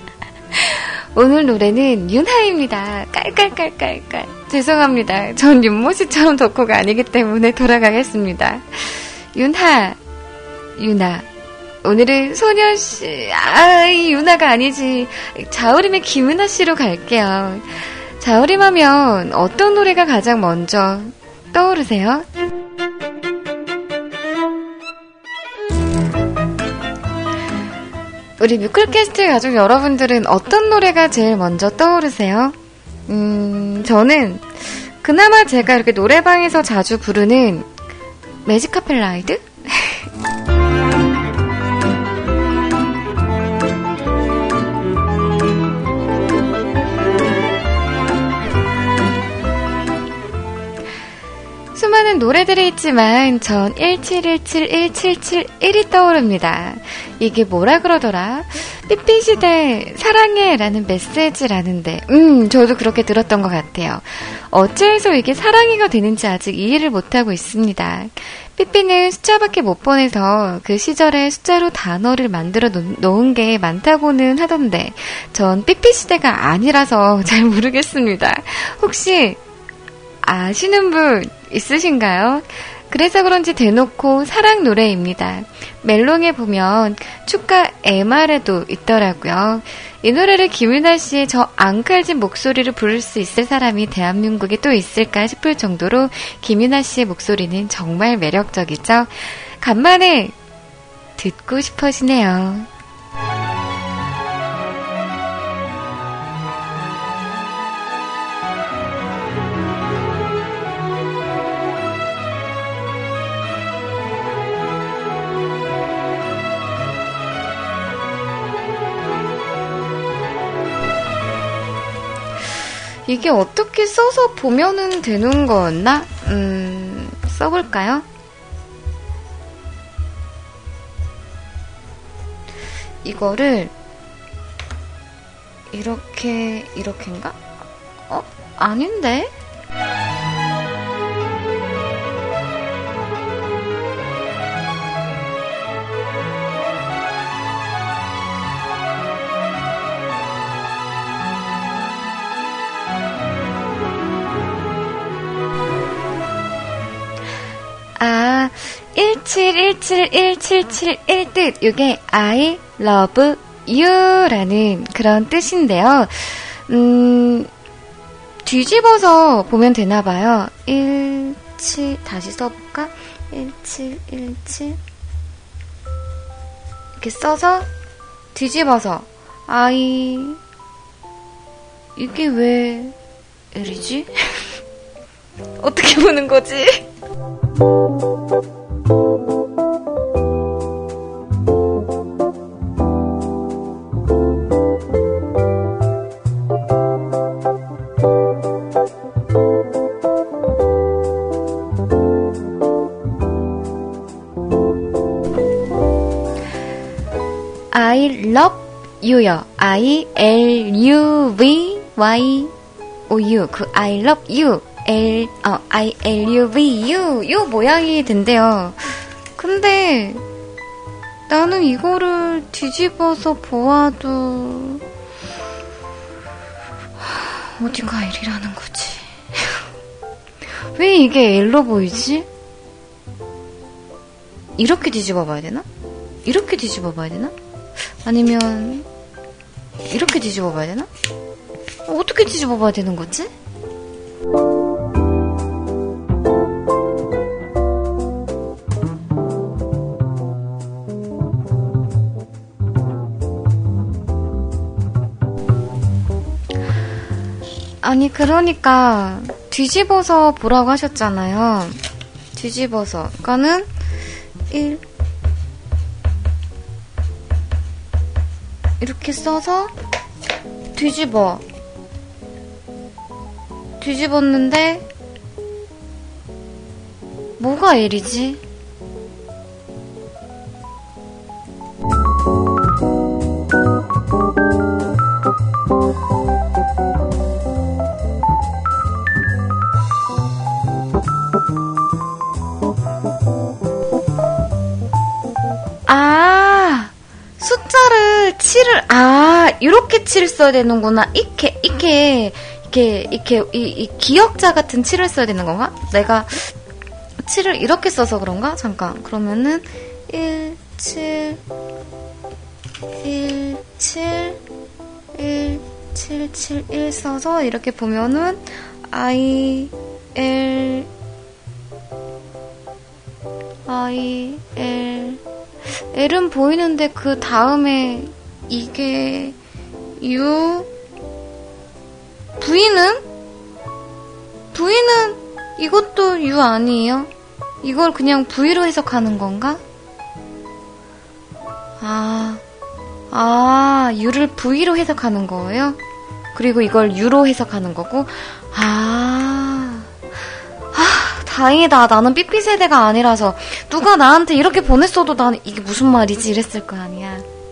[LAUGHS] 오늘 노래는 윤하입니다. 깔깔깔깔깔. 죄송합니다. 전 윤모 씨처럼 덕후가 아니기 때문에 돌아가겠습니다. 윤하, 유나. 오늘은 소녀씨, 아, 이 유나가 아니지. 자우림의 김은하 씨로 갈게요. 자우림 하면 어떤 노래가 가장 먼저 떠오르세요? 우리 뮤클캐스트 가족 여러분들은 어떤 노래가 제일 먼저 떠오르세요? 음, 저는 그나마 제가 이렇게 노래방에서 자주 부르는 매직 카펠라이드? [LAUGHS] 수많은 노래들이 있지만 전 171717771이 떠오릅니다. 이게 뭐라 그러더라? 삐삐시대 사랑해 라는 메시지라는데 음 저도 그렇게 들었던 것 같아요. 어째서 이게 사랑이가 되는지 아직 이해를 못하고 있습니다. 삐삐는 숫자밖에 못 보내서 그 시절에 숫자로 단어를 만들어 놓은 게 많다고는 하던데 전 삐삐 시대가 아니라서 [LAUGHS] 잘 모르겠습니다. 혹시 아시는 분 있으신가요? 그래서 그런지 대놓고 사랑 노래입니다. 멜롱에 보면 축가 MR에도 있더라고요. 이 노래를 김윤아 씨의 저 앙칼진 목소리를 부를 수 있을 사람이 대한민국에 또 있을까 싶을 정도로 김윤아 씨의 목소리는 정말 매력적이죠. 간만에 듣고 싶어지네요. 이게 어떻게 써서 보면은 되는 거였나? 음, 써볼까요? 이거를 이렇게 이렇게인가? 어? 아닌데? 아, 171717771 뜻. 이게 I love you라는 그런 뜻인데요. 음, 뒤집어서 보면 되나 봐요. 17 다시 써 볼까? 1717 이렇게 써서 뒤집어서 I 이게 왜 L이지? [LAUGHS] 어떻게 보는 거지? I love you요. I L U V Y oh, O U. 그 I love you. L 어 I L U V U 요 모양이 된대요. 근데 나는 이거를 뒤집어서 보아도 어디가 L이라는 거지? [LAUGHS] 왜 이게 L로 보이지? 이렇게 뒤집어 봐야 되나? 이렇게 뒤집어 봐야 되나? 아니면 이렇게 뒤집어 봐야 되나? 어떻게 뒤집어 봐야 되는 거지? 아니 그러니까 뒤집어서 보라고 하셨잖아요. 뒤집어서. 그러니까는 1 이렇게 써서 뒤집어. 뒤집었는데 뭐가 L이지? 7을, 아, 이렇게 7을 써야 되는구나. 이렇게, 이렇게, 이렇게, 이렇게, 이, 이 기억자 같은 7을 써야 되는 건가? 내가 7을 이렇게 써서 그런가? 잠깐. 그러면은, 1, 7, 1, 7, 1, 7, 7, 1 써서 이렇게 보면은, I, L, I, L, L은 보이는데 그 다음에 이게 U V는 V는 이것도 U 아니에요? 이걸 그냥 V로 해석하는 건가? 아, 아, U를 V로 해석하는 거예요? 그리고 이걸 U로 해석하는 거고, 아, 아, 다행이다. 나는 삐삐 세대가 아니라서 누가 나한테 이렇게 보냈어도 나는 이게 무슨 말이지 이랬을 거 아니야.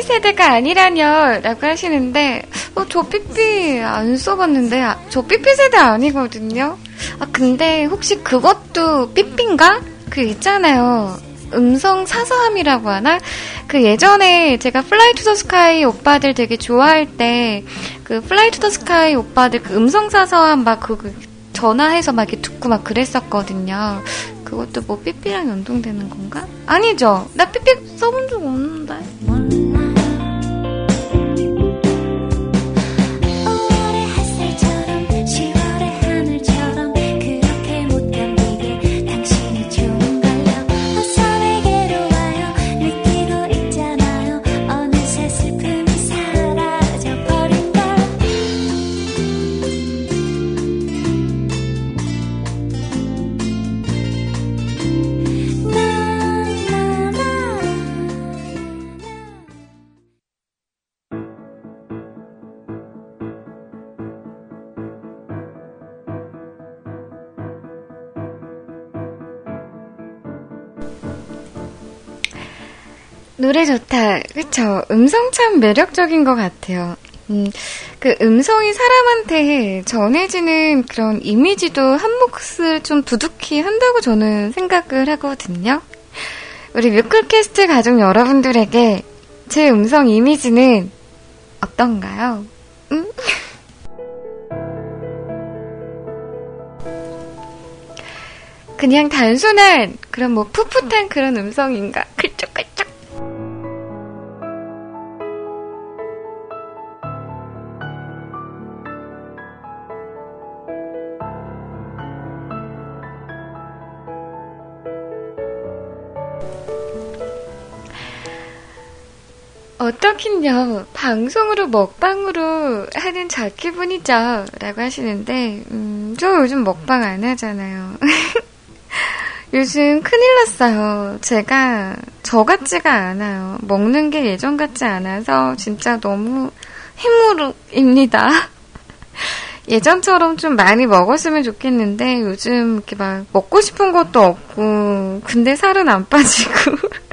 삐삐 세대가 아니라뇨 라고 하시는데 어, 저 삐삐 안 써봤는데 아, 저 삐삐 세대 아니거든요 아 근데 혹시 그것도 삐삐인가? 그 있잖아요 음성 사서함이라고 하나? 그 예전에 제가 플라이 투 더 스카이 오빠들 되게 좋아할 때 그 플라이 투 더 스카이 오빠들 그 음성 사서함 막그 전화해서 막 이렇게 듣고 막 그랬었거든요. 그것도 뭐 삐삐랑 연동되는 건가? 아니죠. 나 삐삐 써본 적 없는데. 노래 좋다. 그쵸. 음성 참 매력적인 것 같아요. 음, 그 음성이 사람한테 전해지는 그런 이미지도 한 몫을 좀 두둑히 한다고 저는 생각을 하거든요. 우리 뮤클캐스트 가족 여러분들에게 제 음성 이미지는 어떤가요? 음? 그냥 단순한 그런 뭐 풋풋한 그런 음성인가? 클 어떻긴요. 방송으로 먹방으로 하는 저 기분이죠. 라고 하시는데, 음, 저 요즘 먹방 안 하잖아요. [LAUGHS] 요즘 큰일 났어요. 제가 저 같지가 않아요. 먹는 게 예전 같지 않아서 진짜 너무 힘으로입니다. [LAUGHS] 예전처럼 좀 많이 먹었으면 좋겠는데 요즘 이렇게 막 먹고 싶은 것도 없고 근데 살은 안 빠지고 [LAUGHS]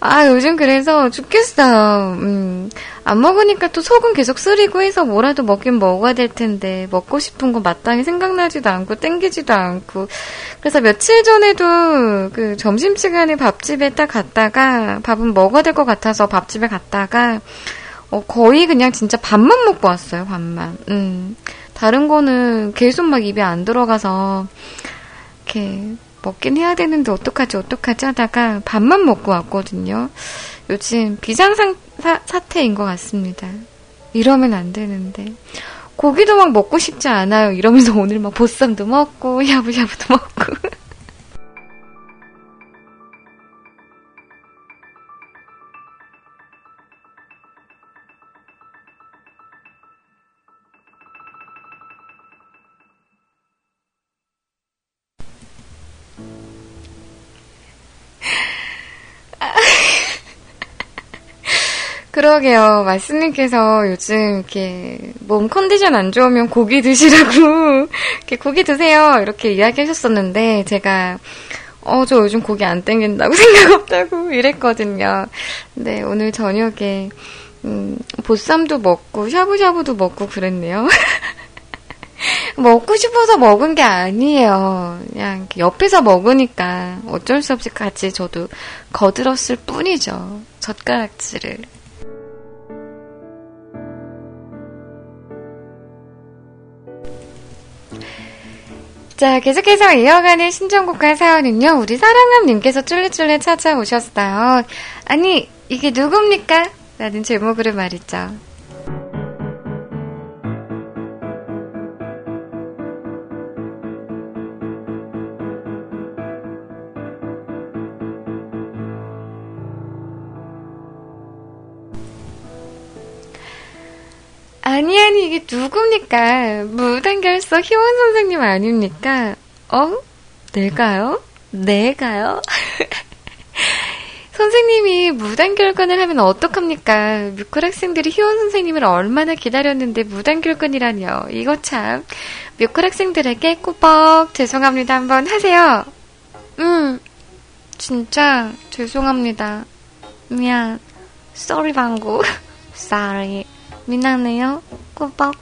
아, 요즘 그래서 죽겠어요. 음, 안 먹으니까 또 속은 계속 쓰리고 해서 뭐라도 먹긴 먹어야 될 텐데, 먹고 싶은 거 마땅히 생각나지도 않고, 땡기지도 않고. 그래서 며칠 전에도 그 점심시간에 밥집에 딱 갔다가, 밥은 먹어야 될 것 같아서 밥집에 갔다가, 어, 거의 그냥 진짜 밥만 먹고 왔어요, 밥만. 음, 다른 거는 계속 막 입에 안 들어가서, 이렇게, 먹긴 해야 되는데 어떡하지 어떡하지 하다가 밥만 먹고 왔거든요. 요즘 비상상 사, 사태인 것 같습니다. 이러면 안 되는데. 고기도 막 먹고 싶지 않아요. 이러면서 [LAUGHS] 오늘 막 보쌈도 먹고 야부야부도 먹고. 그러게요. 말씀님께서 요즘 이렇게 몸 컨디션 안 좋으면 고기 드시라고 [LAUGHS] 이렇게 고기 드세요 이렇게 이야기하셨었는데 제가 어 저 요즘 고기 안 땡긴다고 [LAUGHS] 생각 없다고 이랬거든요. 근데 오늘 저녁에 음, 보쌈도 먹고 샤브샤브도 먹고 그랬네요. [LAUGHS] 먹고 싶어서 먹은 게 아니에요. 그냥 옆에서 먹으니까 어쩔 수 없이 같이 저도 거들었을 뿐이죠. 젓가락질을. 자, 계속해서 이어가는 신청곡과 사연은요, 우리 사랑함님께서 쫄래쫄래 찾아오셨어요. 아니, 이게 누굽니까? 라는 제목으로 말이죠. 아니, 아니, 이게 누굽니까? 무단결석 희원 선생님 아닙니까? 어? 내가요? 내가요? [LAUGHS] 선생님이 무단결근을 하면 어떡합니까? 뮤클 학생들이 희원 선생님을 얼마나 기다렸는데 무단결근이라뇨. 이거 참. 뮤클 학생들에게 꾸벅 죄송합니다 한번 하세요. 음, 진짜 죄송합니다. 미안. 쏘리 방구. [LAUGHS] sorry. 미안해요. 꾸벅.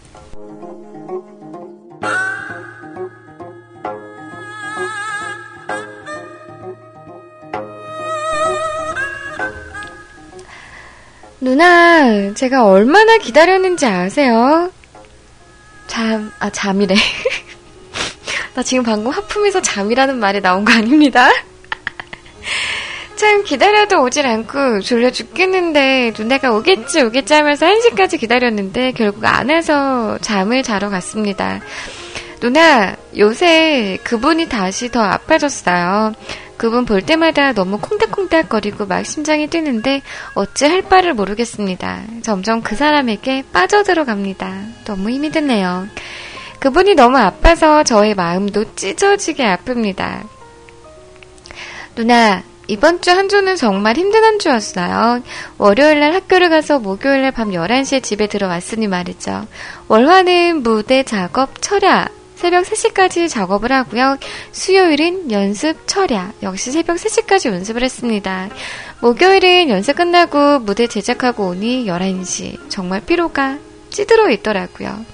누나, 제가 얼마나 기다렸는지 아세요? 잠, 아, 잠이래. [LAUGHS] 나 지금 방금 하품에서 잠이라는 말이 나온 거 아닙니다. 참 기다려도 오질 않고 졸려 죽겠는데 누나가 오겠지 오겠지 하면서 1시까지 기다렸는데 결국 안 와서 잠을 자러 갔습니다. 누나 요새 그분이 다시 더 아파졌어요. 그분 볼 때마다 너무 콩닥콩닥 거리고 막 심장이 뛰는데 어찌 할 바를 모르겠습니다. 점점 그 사람에게 빠져들어갑니다. 너무 힘이 드네요. 그분이 너무 아파서 저의 마음도 찢어지게 아픕니다. 누나, 이번 주 한 주는 정말 힘든 한 주였어요. 월요일 날 학교를 가서 목요일 날밤 11시에 집에 들어왔으니 말이죠. 월화는 무대 작업 철야. 새벽 3시까지 작업을 하고요. 수요일은 연습 철야. 역시 새벽 3시까지 연습을 했습니다. 목요일은 연습 끝나고 무대 제작하고 오니 11시. 정말 피로가 찌들어 있더라고요.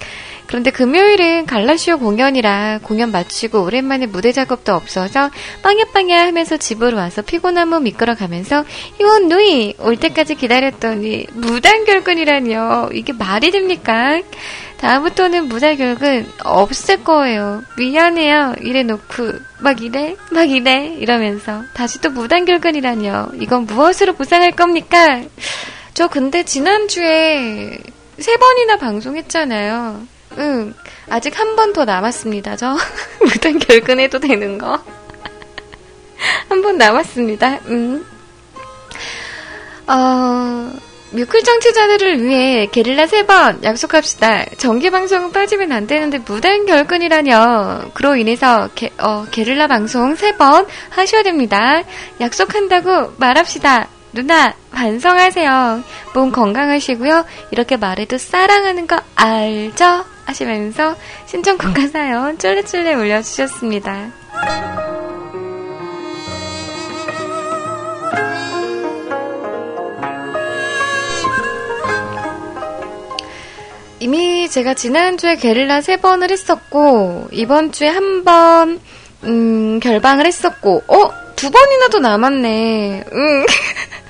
그런데 금요일은 갈라쇼 공연이라 공연 마치고 오랜만에 무대 작업도 없어서 빵야빵야 하면서 집으로 와서 피곤한 몸 이끌어 가면서 이원 누이 올 때까지 기다렸더니 무단결근이라니요. 이게 말이 됩니까? 다음부터는 무단결근 없을 거예요. 미안해요. 이래 놓고 막 이래 막 이래 이러면서 다시 또 무단결근이라니요. 이건 무엇으로 보상할 겁니까? 저 근데 지난주에 세 번이나 방송했잖아요. 응, 아직 한 번 더 남았습니다. 저 [LAUGHS] 무단 결근해도 되는 거. 한 번 남았습니다. 음. 어, 뮤클 청취자들을 위해 게릴라 세 번 약속합시다. 정기 방송은 빠지면 안 되는데 무단 결근이라뇨. 그로 인해서 게, 어, 게릴라 방송 세 번 하셔야 됩니다. 약속한다고 말합시다. 누나, 반성하세요. 몸 건강하시고요. 이렇게 말해도 사랑하는 거 알죠? 하시면서 신청곡과 사연 쫄래쫄래 올려주셨습니다. 이미 제가 지난주에 게릴라 세 번을 했었고, 이번 주에 한 번, 음, 결방을 했었고, 어? 두 번이나 더 남았네. 음. [LAUGHS]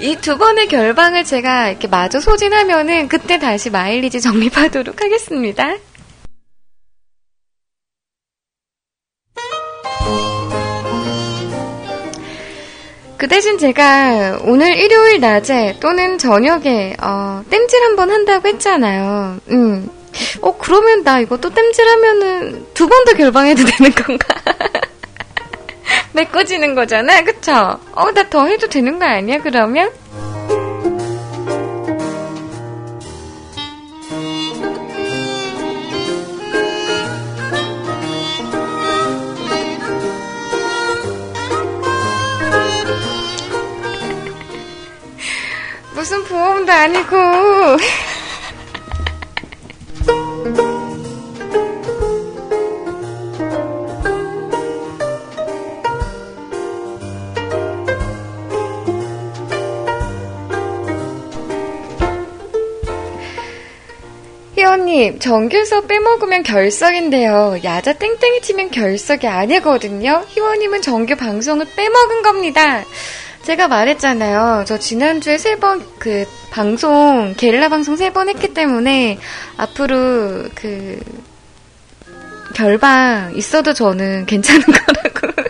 이 두 번의 결방을 제가 이렇게 마저 소진하면은 그때 다시 마일리지 정립하도록 하겠습니다. 그 대신 제가 오늘 일요일 낮에 또는 저녁에 어, 땜질 한번 한다고 했잖아요. 음. 어 그러면 나 이거 또 땜질하면은 두 번 더 결방해도 되는 건가? [LAUGHS] 메꿔지는 거잖아, 그쵸? 어, 나 더 해도 되는 거 아니야, 그러면? 무슨 보험도 아니고. 님, 정규서 빼먹으면 결석인데요. 야자 땡땡이 치면 결석이 아니거든요. 희원님은 정규 방송을 빼먹은 겁니다. 제가 말했잖아요. 저 지난주에 세 번 그 방송, 게릴라 방송 세 번 했기 때문에 앞으로 그 결방 있어도 저는 괜찮은 [LAUGHS] 거라고.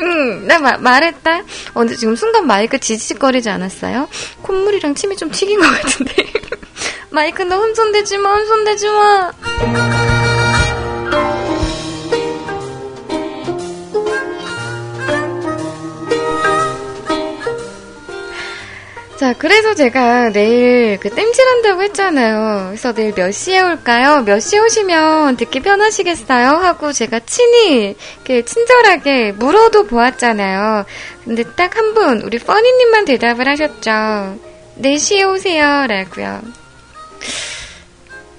응, 나 마, 말했다. 어, 데 지금 순간 마이크 지지직거리지 않았어요? 콧물이랑 침이 좀 튀긴 것 같은데. [LAUGHS] 마이크 너 흠손대지 마, 흠손대지 마. 자, 그래서 제가 내일 그 땜질한다고 했잖아요. 그래서 내일 몇 시에 올까요? 몇 시에 오시면 듣기 편하시겠어요? 하고 제가 친히, 이렇게 친절하게 물어도 보았잖아요. 근데 딱 한 분, 우리 써니님만 대답을 하셨죠. 4시에 오세요. 라고요.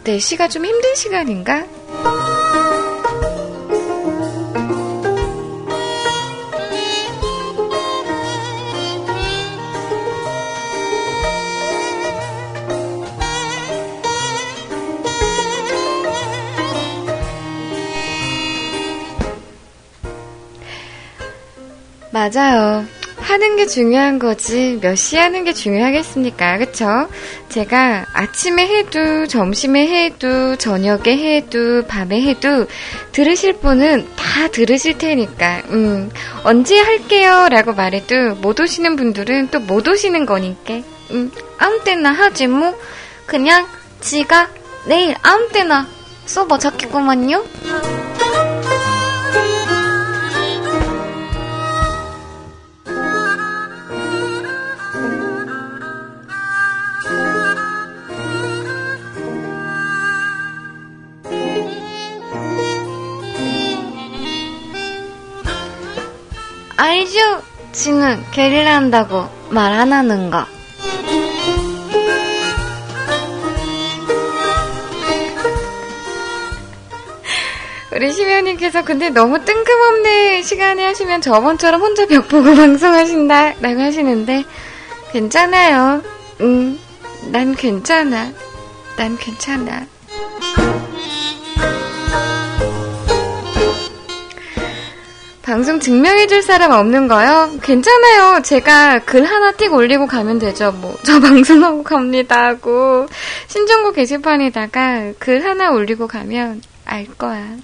4시가 좀 힘든 시간인가? 맞아요. 하는 게 중요한 거지 몇 시 하는 게 중요하겠습니까? 그쵸? 제가 아침에 해도 점심에 해도 저녁에 해도 밤에 해도 들으실 분은 다 들으실 테니까 음, 언제 할게요 라고 말해도 못 오시는 분들은 또 못 오시는 거니까 음, 아무 때나 하지 뭐 그냥 지가 내일 아무 때나 써봐 잡겠구만요 알죠? 지는 게릴라 한다고 말 안 하는 거. 우리 심연님께서 근데 너무 뜬금없는 시간에 하시면 저번처럼 혼자 벽 보고 [LAUGHS] 방송하신다 라고 하시는데 괜찮아요. 응, 난 괜찮아. 난 괜찮아. 방송 증명해줄 사람 없는 거요? 괜찮아요. 제가 글 하나 띡 올리고 가면 되죠. 뭐, 저 [LAUGHS] 방송하고 갑니다 하고, 신청곡 게시판에다가 글 하나 올리고 가면 알 거야.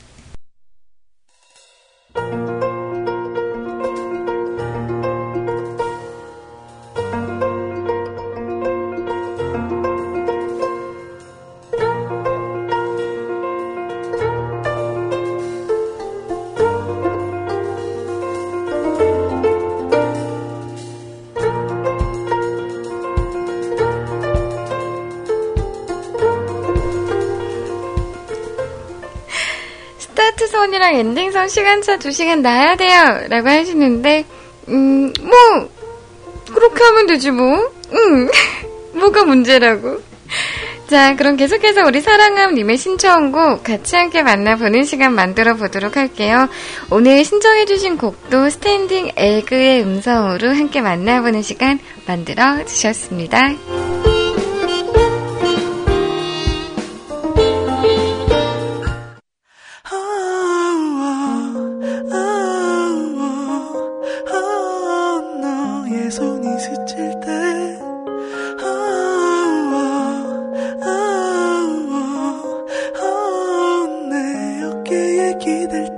스타트선이랑 엔딩선 시간차 2시간 나야 돼요. 라고 하시는데, 음, 뭐, 그렇게 하면 되지 뭐. 응. [LAUGHS] 뭐가 문제라고. 자, 그럼 계속해서 우리 사랑함님의 신청곡 같이 함께 만나보는 시간 만들어 보도록 할게요. 오늘 신청해주신 곡도 스탠딩 에그의 음성으로 함께 만나보는 시간 만들어 주셨습니다. 기댈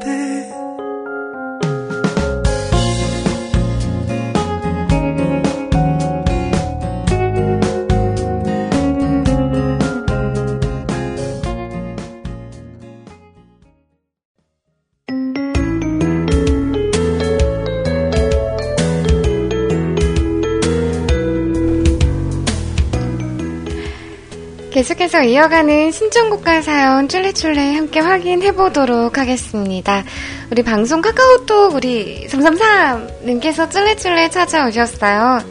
계속해서 이어가는 신청곡과 사연 쫄래쫄래 함께 확인해 보도록 하겠습니다. 우리 방송 카카오톡 우리 333님께서 쫄래쫄래 찾아오셨어요.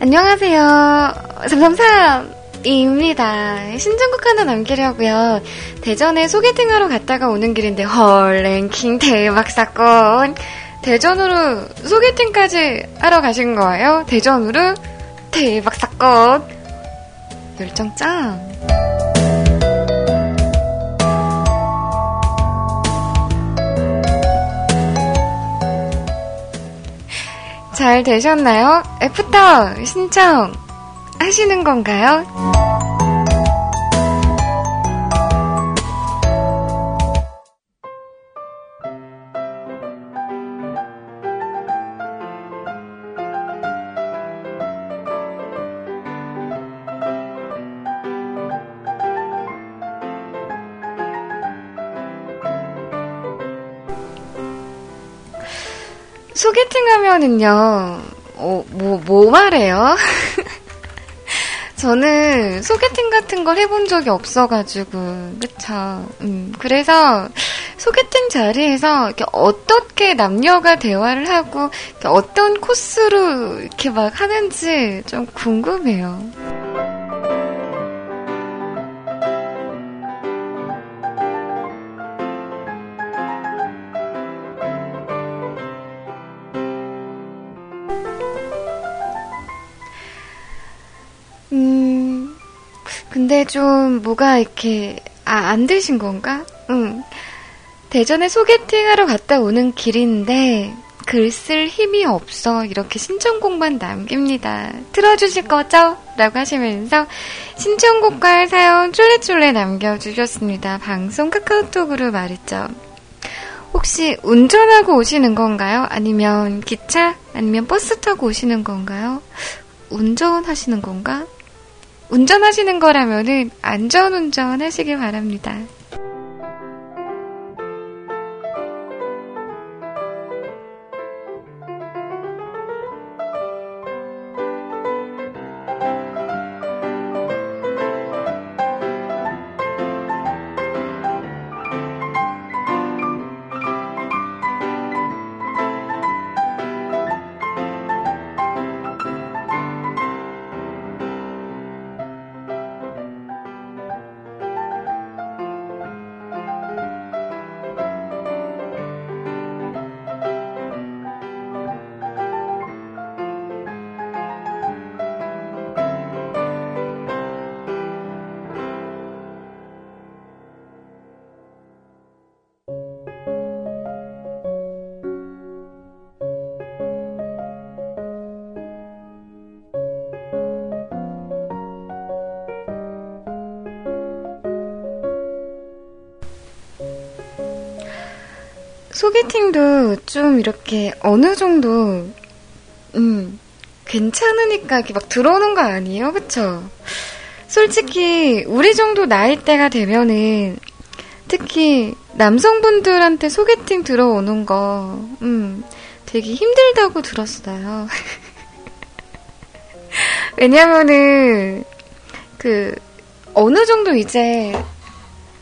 안녕하세요. 333입니다. 신청곡 하나 남기려고요. 대전에 소개팅하러 갔다가 오는 길인데 헐 랭킹 대박 사건. 대전으로 소개팅까지 하러 가신 거예요? 대전으로 대박 사건. 열정 짱! 잘 되셨나요? 애프터 신청 하시는 건가요? 소개팅 하면은요, 어, 뭐, 뭐 말해요? [LAUGHS] 저는 소개팅 같은 걸 해본 적이 없어가지고, 그쵸. 음, 그래서 소개팅 자리에서 이렇게 어떻게 남녀가 대화를 하고, 어떤 코스로 이렇게 막 하는지 좀 궁금해요. 근데 좀 뭐가 이렇게 아, 안 되신 건가? 응. 대전에 소개팅하러 갔다 오는 길인데 글 쓸 힘이 없어 이렇게 신청곡만 남깁니다. 틀어주실 거죠? 라고 하시면서 신청곡과 사연 쫄래쫄래 남겨주셨습니다. 방송 카카오톡으로 말했죠. 혹시 운전하고 오시는 건가요? 아니면 기차? 아니면 버스 타고 오시는 건가요? 운전하시는 건가? 운전하시는 거라면은 안전운전 하시길 바랍니다. 소개팅도 좀 이렇게 어느 정도, 음, 괜찮으니까 이렇게 막 들어오는 거 아니에요? 그쵸? 솔직히, 우리 정도 나이대가 되면은, 특히 남성분들한테 소개팅 들어오는 거, 음, 되게 힘들다고 들었어요. [LAUGHS] 왜냐면은, 그, 어느 정도 이제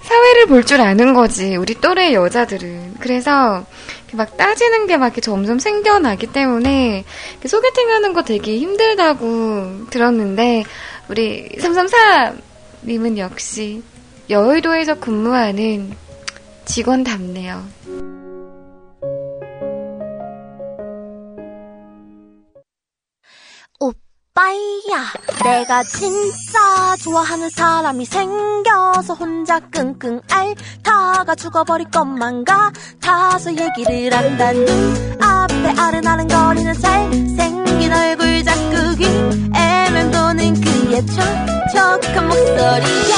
사회를 볼 줄 아는 거지, 우리 또래 여자들은. 그래서 막 따지는 게 막 점점 생겨나기 때문에 소개팅 하는 거 되게 힘들다고 들었는데, 우리 333님은 역시 여의도에서 근무하는 직원 답네요. 오빠야 내가 진짜 좋아하는 사람이 생겨서 혼자 끙끙 앓다가 죽어버릴 것만 같아서 얘기를 한다. 눈앞에 아른아른거리는 잘생긴 얼굴 자꾸 귀에 맴도는 그의 촉촉한 목소리에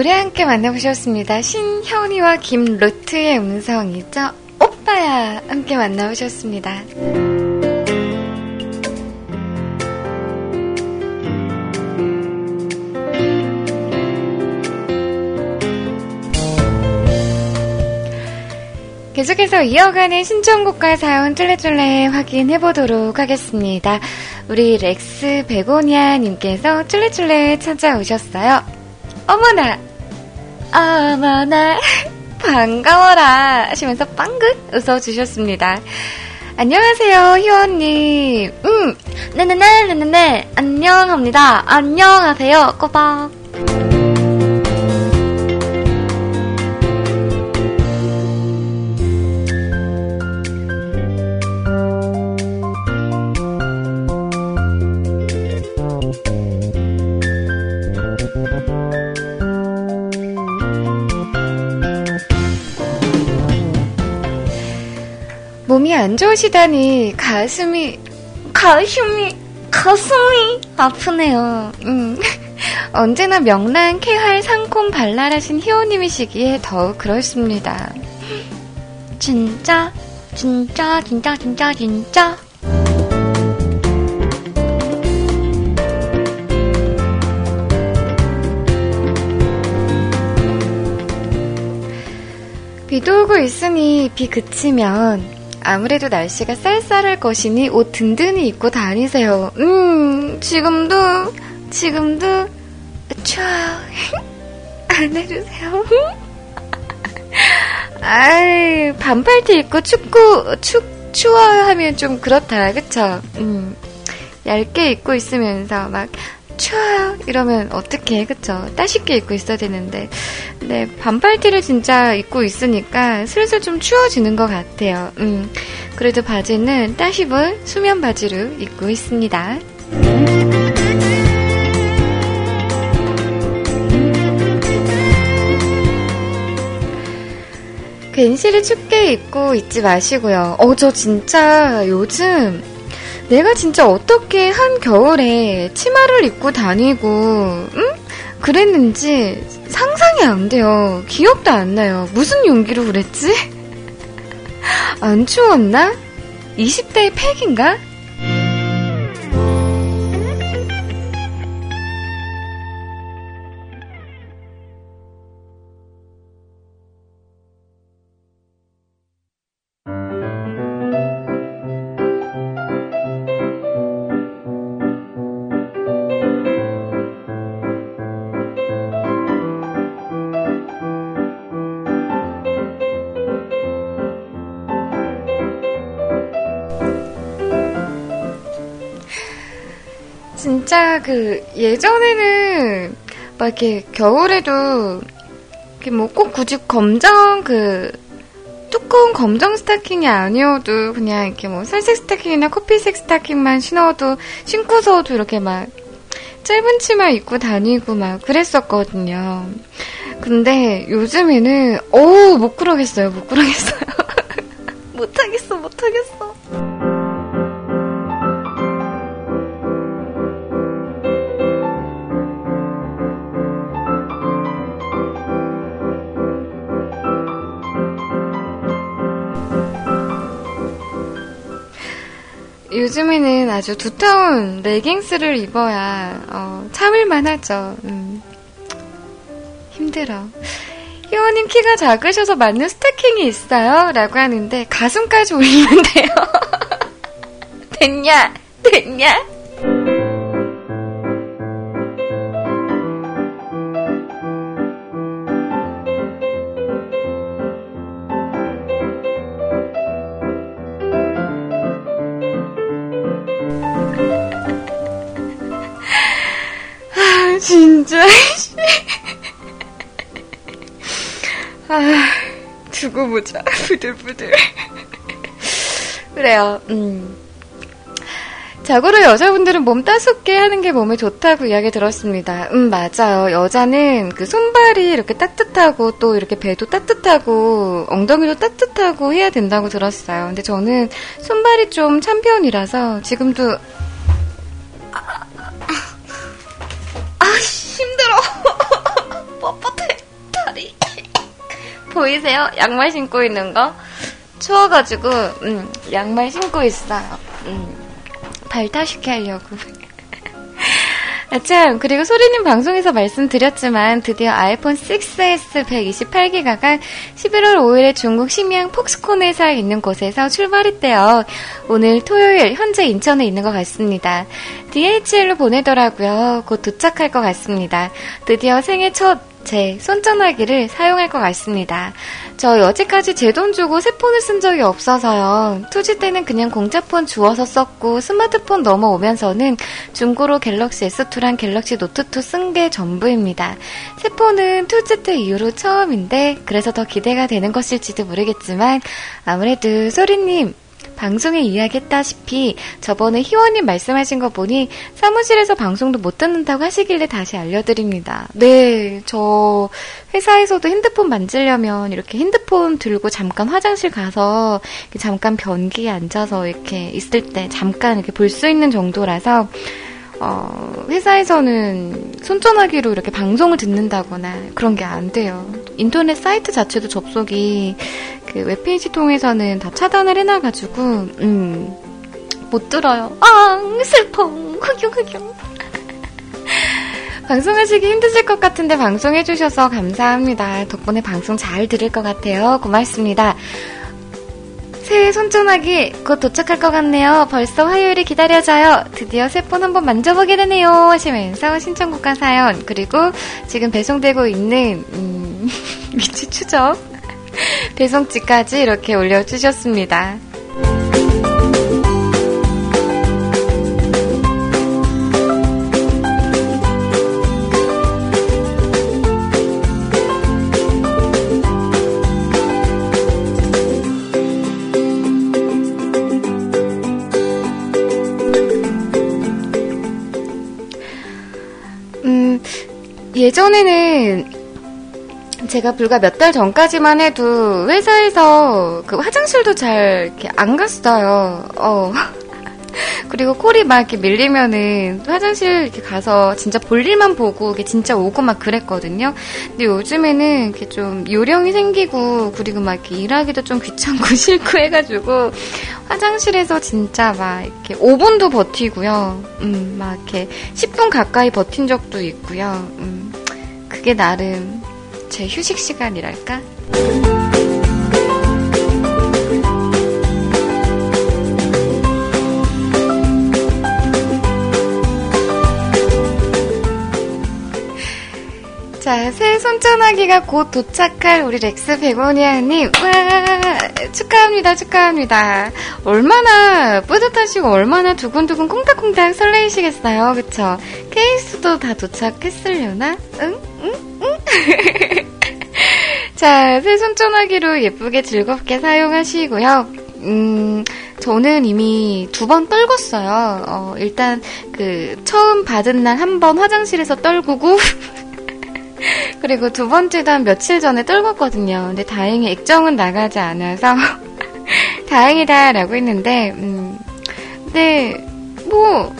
노래 함께 만나보셨습니다. 신현이와 김루트의 음성이죠. 오빠야 함께 만나보셨습니다. 계속해서 이어가는 신청곡과 사연 쫄래쫄래 확인해 보도록 하겠습니다. 우리 렉스 베고니아님께서 쫄래쫄래 찾아오셨어요. 어머나! 어머나! 반가워라! 하시면서 빵긋 웃어주셨습니다. 안녕하세요, 희원님. 음, 네네네, 네네네. 안녕합니다. 안녕하세요, 꼬박. 안 좋으시다니 가슴이 가슴이 가슴이 아프네요. 음. [LAUGHS] 언제나 명랑 쾌활 상콤 발랄하신 희호님이시기에 더욱 그렇습니다. 진짜 진짜 진짜 진짜 진짜 비도 오고 있으니 비 그치면 아무래도 날씨가 쌀쌀할 것이니 옷 든든히 입고 다니세요. 음, 지금도, 지금도, 추워요. 안 해주세요. 아이, 반팔티 입고 춥고, 추, 추워요 하면 좀 그렇다, 그쵸? 음, 얇게 입고 있으면서 막, 추워요. 이러면 어떡해. 그쵸? 따숩게 입고 있어야 되는데. 네 반팔티를 진짜 입고 있으니까 슬슬 좀 추워지는 것 같아요. 음. 그래도 바지는 따숩은 수면 바지로 입고 있습니다. 괜시리 춥게 입고 있지 마시고요. 어 저 진짜 요즘 내가 진짜 어떻게 한 겨울에 치마를 입고 다니고, 응? 그랬는지 상상이 안 돼요. 기억도 안 나요. 무슨 용기로 그랬지? [LAUGHS] 안 추웠나? 20대의 팩인가? 그 예전에는 막 이렇게 겨울에도 이렇게 뭐 꼭 굳이 검정 그 두꺼운 검정 스타킹이 아니어도 그냥 이렇게 뭐 살색 스타킹이나 커피색 스타킹만 신어도 신고서도 이렇게 막 짧은 치마 입고 다니고 막 그랬었거든요. 근데 요즘에는, 어우, 못 그러겠어요, 못 그러겠어요. 못하겠어, 못하겠어. 요즘에는 아주 두터운 레깅스를 입어야 어, 참을만 하죠. 음. 힘들어. 희원님 키가 작으셔서 맞는 스타킹이 있어요? 라고 하는데 가슴까지 올리면 돼요. [LAUGHS] 됐냐? 됐냐? 진짜. [LAUGHS] 아, 두고 보자. 부들부들. 그래요, 음. 자고로 여자분들은 몸 따숩게 하는 게 몸에 좋다고 이야기 들었습니다. 음, 맞아요. 여자는 그 손발이 이렇게 따뜻하고 또 이렇게 배도 따뜻하고 엉덩이도 따뜻하고 해야 된다고 들었어요. 근데 저는 손발이 좀 찬 편이라서 지금도 아, 힘들어. [LAUGHS] 뻣뻣해, 다리. 보이세요? 양말 신고 있는 거? 추워가지고, 음, 양말 신고 있어요. 음, 발 타시게 하려고. 아, 참, 그리고 소리님 방송에서 말씀드렸지만 드디어 아이폰 6S 128기가가 11월 5일에 중국 심양 폭스콘 회사에 있는 곳에서 출발했대요. 오늘 토요일 현재 인천에 있는 것 같습니다. DHL로 보내더라고요. 곧 도착할 것 같습니다. 드디어 생애 첫 제 손전화기를 사용할 것 같습니다. 저 여지까지 제 돈 주고 새 폰을 쓴 적이 없어서요. 2G 때는 그냥 공짜폰 주워서 썼고 스마트폰 넘어오면서는 중고로 갤럭시 S2랑 갤럭시 노트2 쓴 게 전부입니다. 새 폰은 2G 때 이후로 처음인데 그래서 더 기대가 되는 것일지도 모르겠지만 아무래도 소리님 방송에 이야기했다시피 저번에 희원님 말씀하신 거 보니 사무실에서 방송도 못 듣는다고 하시길래 다시 알려드립니다. 네, 저 회사에서도 핸드폰 만지려면 이렇게 핸드폰 들고 잠깐 화장실 가서 잠깐 변기에 앉아서 이렇게 있을 때 잠깐 이렇게 볼 수 있는 정도라서 어, 회사에서는 손전화기로 이렇게 방송을 듣는다거나 그런 게 안 돼요. 인터넷 사이트 자체도 접속이 그 웹페이지 통해서는 다 차단을 해놔가지고, 음, 못 들어요. 아, 슬퍼. 흑용, 흑용. [LAUGHS] 방송하시기 힘드실 것 같은데 방송해주셔서 감사합니다. 덕분에 방송 잘 들을 것 같아요. 고맙습니다. 새해 손전화기 곧 도착할 것 같네요. 벌써 화요일이 기다려져요. 드디어 새 폰 한번 만져보게 되네요. 하시면서 신청곡과 사연 그리고 지금 배송되고 있는 음, [LAUGHS] 위치 추적 배송지까지 이렇게 올려주셨습니다. 예전에는 제가 불과 몇 달 전까지만 해도 회사에서 그 화장실도 잘 이렇게 안 갔어요. 어. [LAUGHS] 그리고 콜이 막 이렇게 밀리면은 화장실 이렇게 가서 진짜 볼일만 보고 이게 진짜 오고 막 그랬거든요. 근데 요즘에는 이렇게 좀 요령이 생기고 그리고 막 이렇게 일하기도 좀 귀찮고 [LAUGHS] 싫고 해가지고 화장실에서 진짜 막 이렇게 5분도 버티고요. 음, 막 이렇게 10분 가까이 버틴 적도 있고요. 음, 그게 나름 제 휴식 시간이랄까? 자, 새 손전화기가 곧 도착할 우리 렉스 베고니아님, 와, 축하합니다, 축하합니다. 얼마나 뿌듯하시고 얼마나 두근두근 콩닥콩닥 설레이시겠어요, 그쵸? 케이스도 다 도착했으려나? 응? 응? 응? [LAUGHS] 자, 새 손전화기로 예쁘게 즐겁게 사용하시고요. 음, 저는 이미 두 번 떨궜어요. 어, 일단 그 처음 받은 날 한 번 화장실에서 떨구고 [LAUGHS] [LAUGHS] 그리고 두 번째도 한 며칠 전에 떨궜거든요. 근데 다행히 액정은 나가지 않아서 [LAUGHS] 다행이다라고 했는데 음, 근데 뭐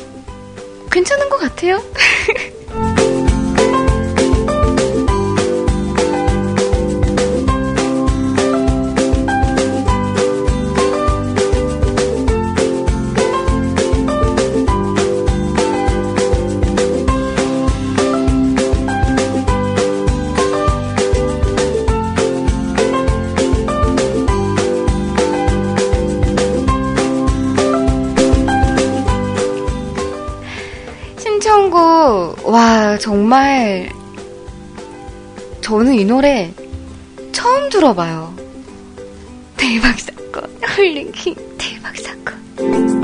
괜찮은 것 같아요. [LAUGHS] 와, 정말, 저는 이 노래 처음 들어봐요. 대박 사건, [LAUGHS] 헐링킹 대박 사건.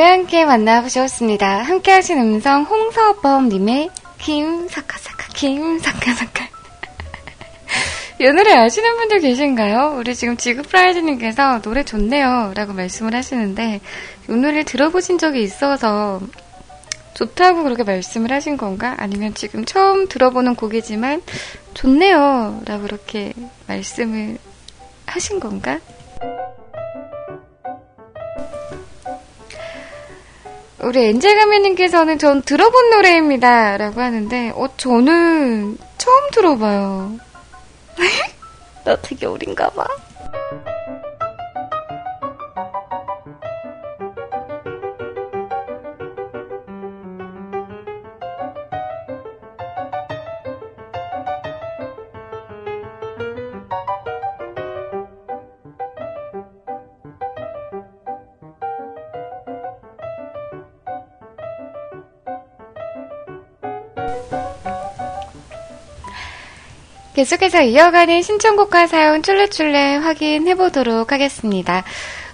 노래 함께 만나보셨습니다. 함께 하신 음성 홍서범님의 김사카사카 김사카사카 [LAUGHS] 이 노래 아시는 분들 계신가요? 우리 지금 지그프라이즈님께서 노래 좋네요 라고 말씀을 하시는데 이 노래를 들어보신 적이 있어서 좋다고 그렇게 말씀을 하신 건가? 아니면 지금 처음 들어보는 곡이지만 좋네요 라고 그렇게 말씀을 하신 건가? 우리 엔젤가면님께서는 전 들어본 노래입니다. 라고 하는데, 어, 저는 처음 들어봐요. [LAUGHS] 나 되게 어린가 봐. 계속해서 이어가는 신청곡과 사연 쫄래쫄래 확인해 보도록 하겠습니다.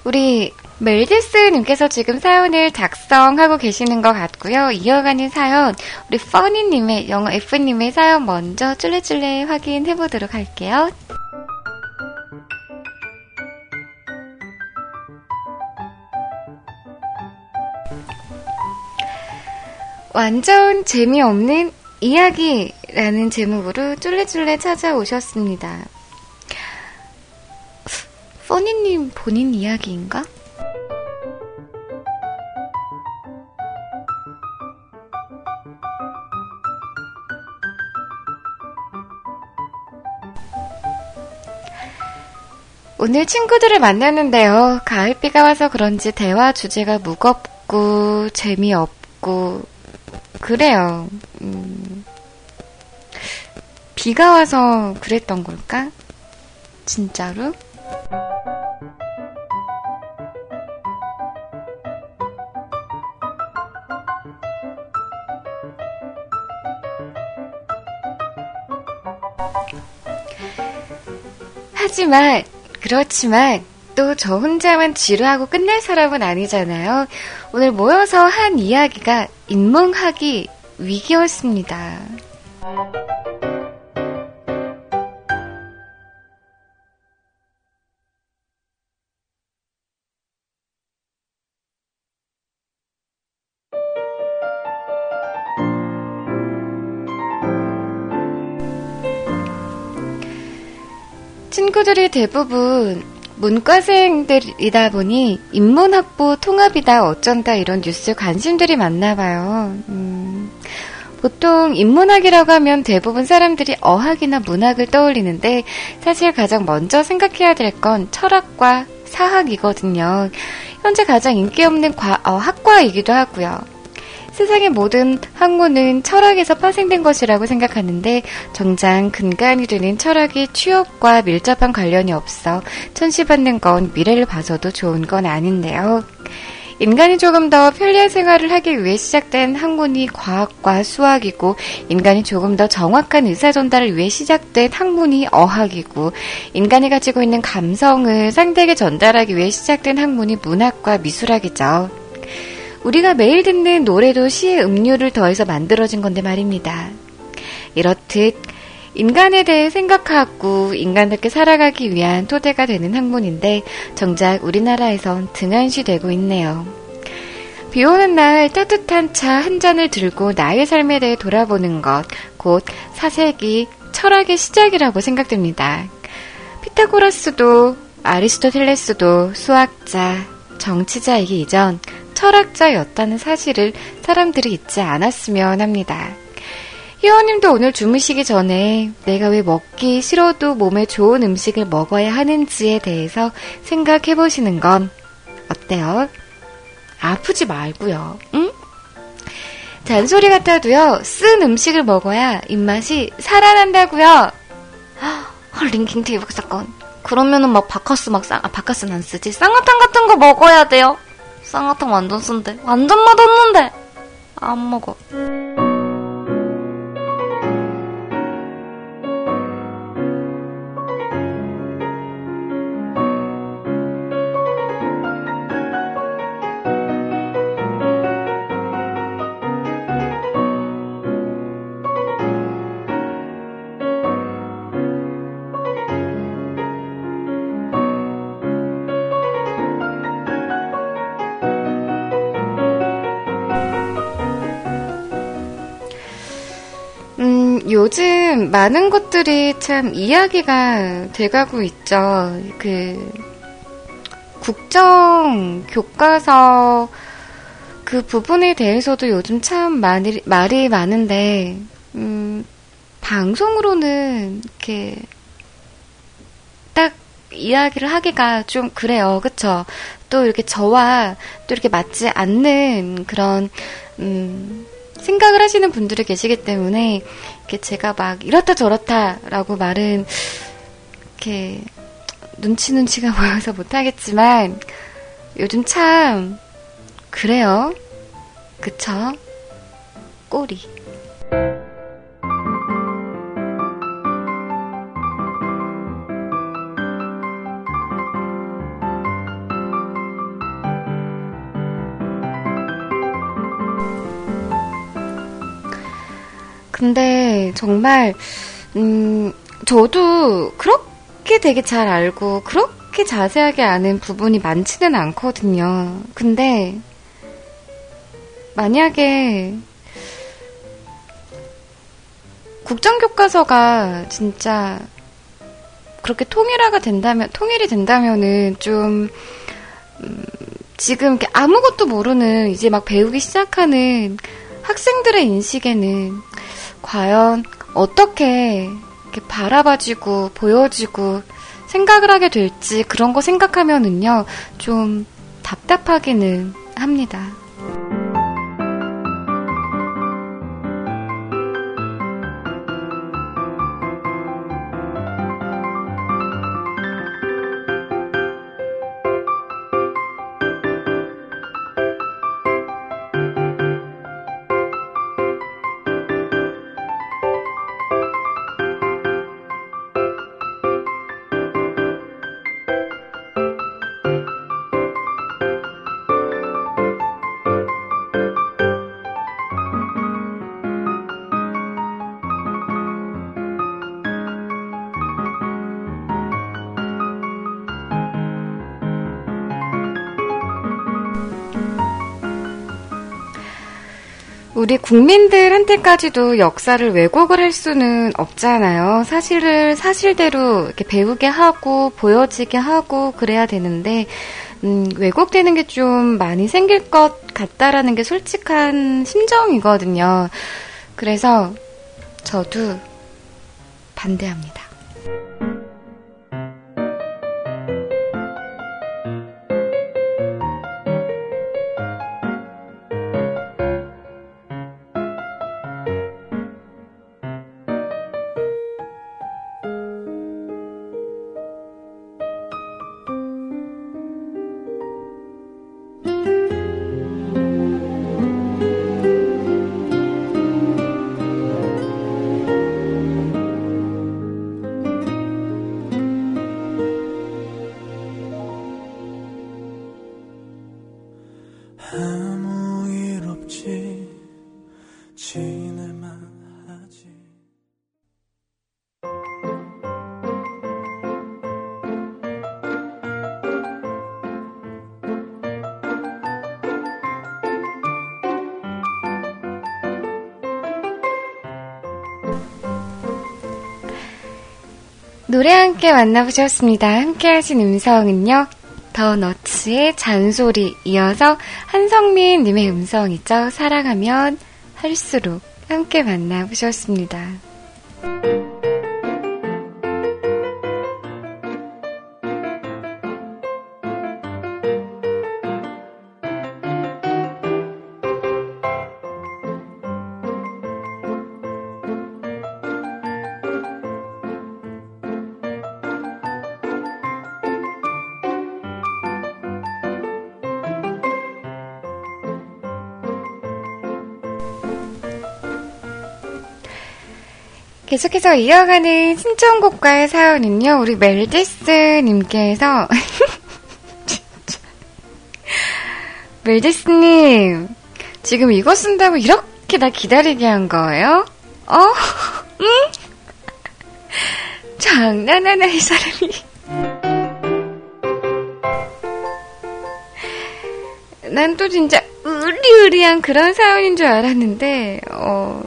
우리 멜디스님께서 지금 사연을 작성하고 계시는 것 같고요. 이어가는 사연, 우리 퍼니님의, 영어 F님의 사연 먼저 쫄래쫄래 확인해 보도록 할게요. 완전 재미없는 이야기 라는 제목으로 쫄래쫄래 찾아오셨습니다. 써니님 본인 이야기인가? 오늘 친구들을 만났는데요. 가을비가 와서 그런지 대화 주제가 무겁고 재미없고 그래요. 음, 비가 와서 그랬던 걸까? 진짜로? 하지만, 그렇지만, 또 저 혼자만 지루하고 끝날 사람은 아니잖아요. 오늘 모여서 한 이야기가 인문학이 위기였습니다. 친구들이 대부분 문과생들이다 보니 인문학부 통합이다 어쩐다 이런 뉴스 관심들이 많나 봐요. 음, 보통 인문학이라고 하면 대부분 사람들이 어학이나 문학을 떠올리는데 사실 가장 먼저 생각해야 될 건 철학과 사학이거든요. 현재 가장 인기 없는 과, 어, 학과이기도 하고요. 세상의 모든 학문은 철학에서 파생된 것이라고 생각하는데 정작 근간이 되는 철학이 취업과 밀접한 관련이 없어 천시받는 건 미래를 봐서도 좋은 건 아닌데요. 인간이 조금 더 편리한 생활을 하기 위해 시작된 학문이 과학과 수학이고, 인간이 조금 더 정확한 의사 전달을 위해 시작된 학문이 어학이고, 인간이 가지고 있는 감성을 상대에게 전달하기 위해 시작된 학문이 문학과 미술학이죠. 우리가 매일 듣는 노래도 시의 음료를 더해서 만들어진 건데 말입니다. 이렇듯 인간에 대해 생각하고 인간답게 살아가기 위한 토대가 되는 학문인데 정작 우리나라에선 등한시 되고 있네요. 비 오는 날 따뜻한 차 한 잔을 들고 나의 삶에 대해 돌아보는 것, 곧 사색이 철학의 시작이라고 생각됩니다. 피타고라스도 아리스토텔레스도 수학자, 정치자이기 이전 철학자였다는 사실을 사람들이 잊지 않았으면 합니다. 희원님도 오늘 주무시기 전에 내가 왜 먹기 싫어도 몸에 좋은 음식을 먹어야 하는지에 대해서 생각해 보시는 건 어때요? 아프지 말고요. 응? 잔소리 같아도요. 쓴 음식을 먹어야 입맛이 살아난다고요. 링킹 대박 사건. 그러면은 막 바카스 막 쌍, 아 바카스는 안 쓰지. 쌍화탕 같은 거 먹어야 돼요. 쌍화탕 완전 쓴데. 완전 맛없는데. 안 먹어. 요즘 많은 것들이 참 이야기가 돼가고 있죠. 그, 국정 교과서 그 부분에 대해서도 요즘 참 말이, 말이 많은데, 음, 방송으로는 이렇게 딱 이야기를 하기가 좀 그래요. 그쵸? 또 이렇게 저와 또 이렇게 맞지 않는 그런, 음, 생각을 하시는 분들이 계시기 때문에 이렇게 제가 막 이렇다 저렇다라고 말은 이렇게 눈치 눈치가 [LAUGHS] 보여서 못하겠지만 요즘 참 그래요. 그쵸? 꼬리. 근데 정말 음 저도 그렇게 되게 잘 알고 그렇게 자세하게 아는 부분이 많지는 않거든요. 근데 만약에 국정교과서가 진짜 그렇게 통일화가 된다면 통일이 된다면은 좀 음, 지금 아무것도 모르는 이제 막 배우기 시작하는 학생들의 인식에는 과연 어떻게 바라봐지고 보여지고 생각을 하게 될지 그런 거 생각하면은요, 좀 답답하기는 합니다. 우리 국민들한테까지도 역사를 왜곡을 할 수는 없잖아요. 사실을 사실대로 이렇게 배우게 하고 보여지게 하고 그래야 되는데 음, 왜곡되는 게 좀 많이 생길 것 같다라는 게 솔직한 심정이거든요. 그래서 저도 반대합니다. 노래 함께 만나보셨습니다. 함께 하신 음성은요. 더 너츠의 잔소리 이어서 한성민 님의 음성이죠. 사랑하면 할수록 함께 만나보셨습니다. 계속해서 이어가는 신청곡과의 사연은요, 우리 멜디스님께서, [LAUGHS] 멜디스님, 지금 이거 쓴다고 이렇게 나 기다리게 한 거예요? 어? [LAUGHS] 응? 장난하나, 이 사람이. 난 또 진짜 으리으리한 그런 사연인 줄 알았는데, 어,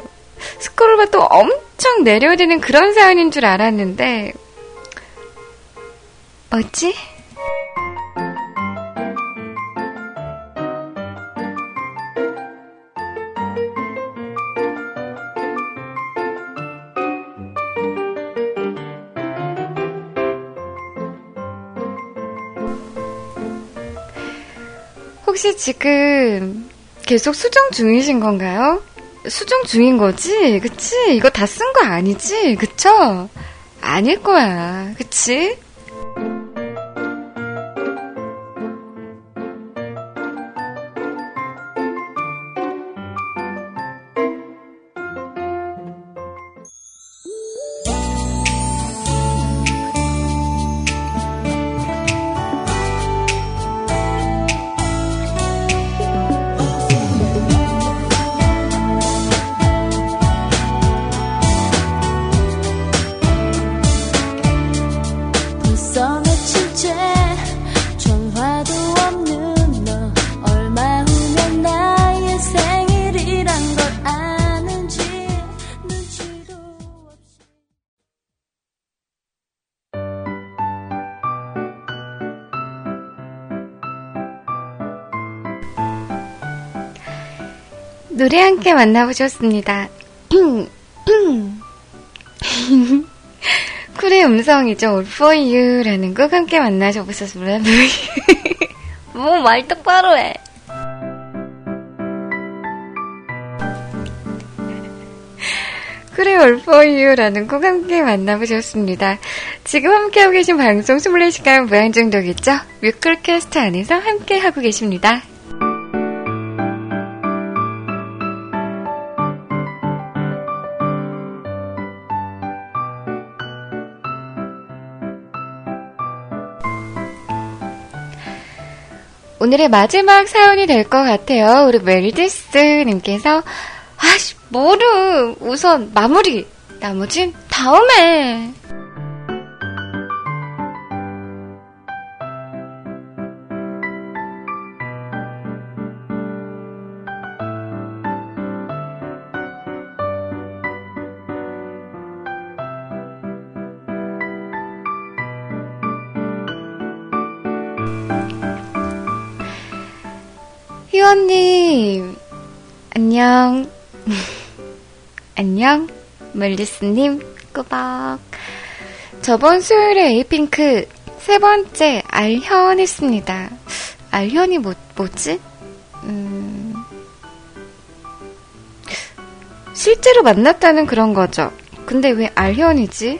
스크롤바 또 엄청 내려지는 그런 사연인 줄 알았는데, 뭐지? 혹시 지금 계속 수정 중이신 건가요? 수정 중인 거지? 그치? 이거 다 쓴 거 아니지? 그쵸? 아닐 거야. 그치? 노래 함께 만나보셨습니다. [LAUGHS] 쿨의 음성이죠. All for you라는 곡 함께 만나셔보셨습니다. [LAUGHS] 뭐 말 똑바로 해. 쿨의 All for you라는 곡 함께 만나보셨습니다. 지금 함께하고 계신 방송 24시간 무한중독이죠. 뮤클캐스트 안에서 함께하고 계십니다. 오늘의 마지막 사연이 될 것 같아요. 우리 멜디스님께서 아씨 뭐를 우선 마무리 나머진 다음에 희원님, 안녕. [LAUGHS] 안녕. 멜리스님, 꾸벅. 저번 수요일에 에이핑크 세 번째 알현 했습니다. 알현이 뭐, 뭐지? 음, 실제로 만났다는 그런 거죠. 근데 왜 알현이지?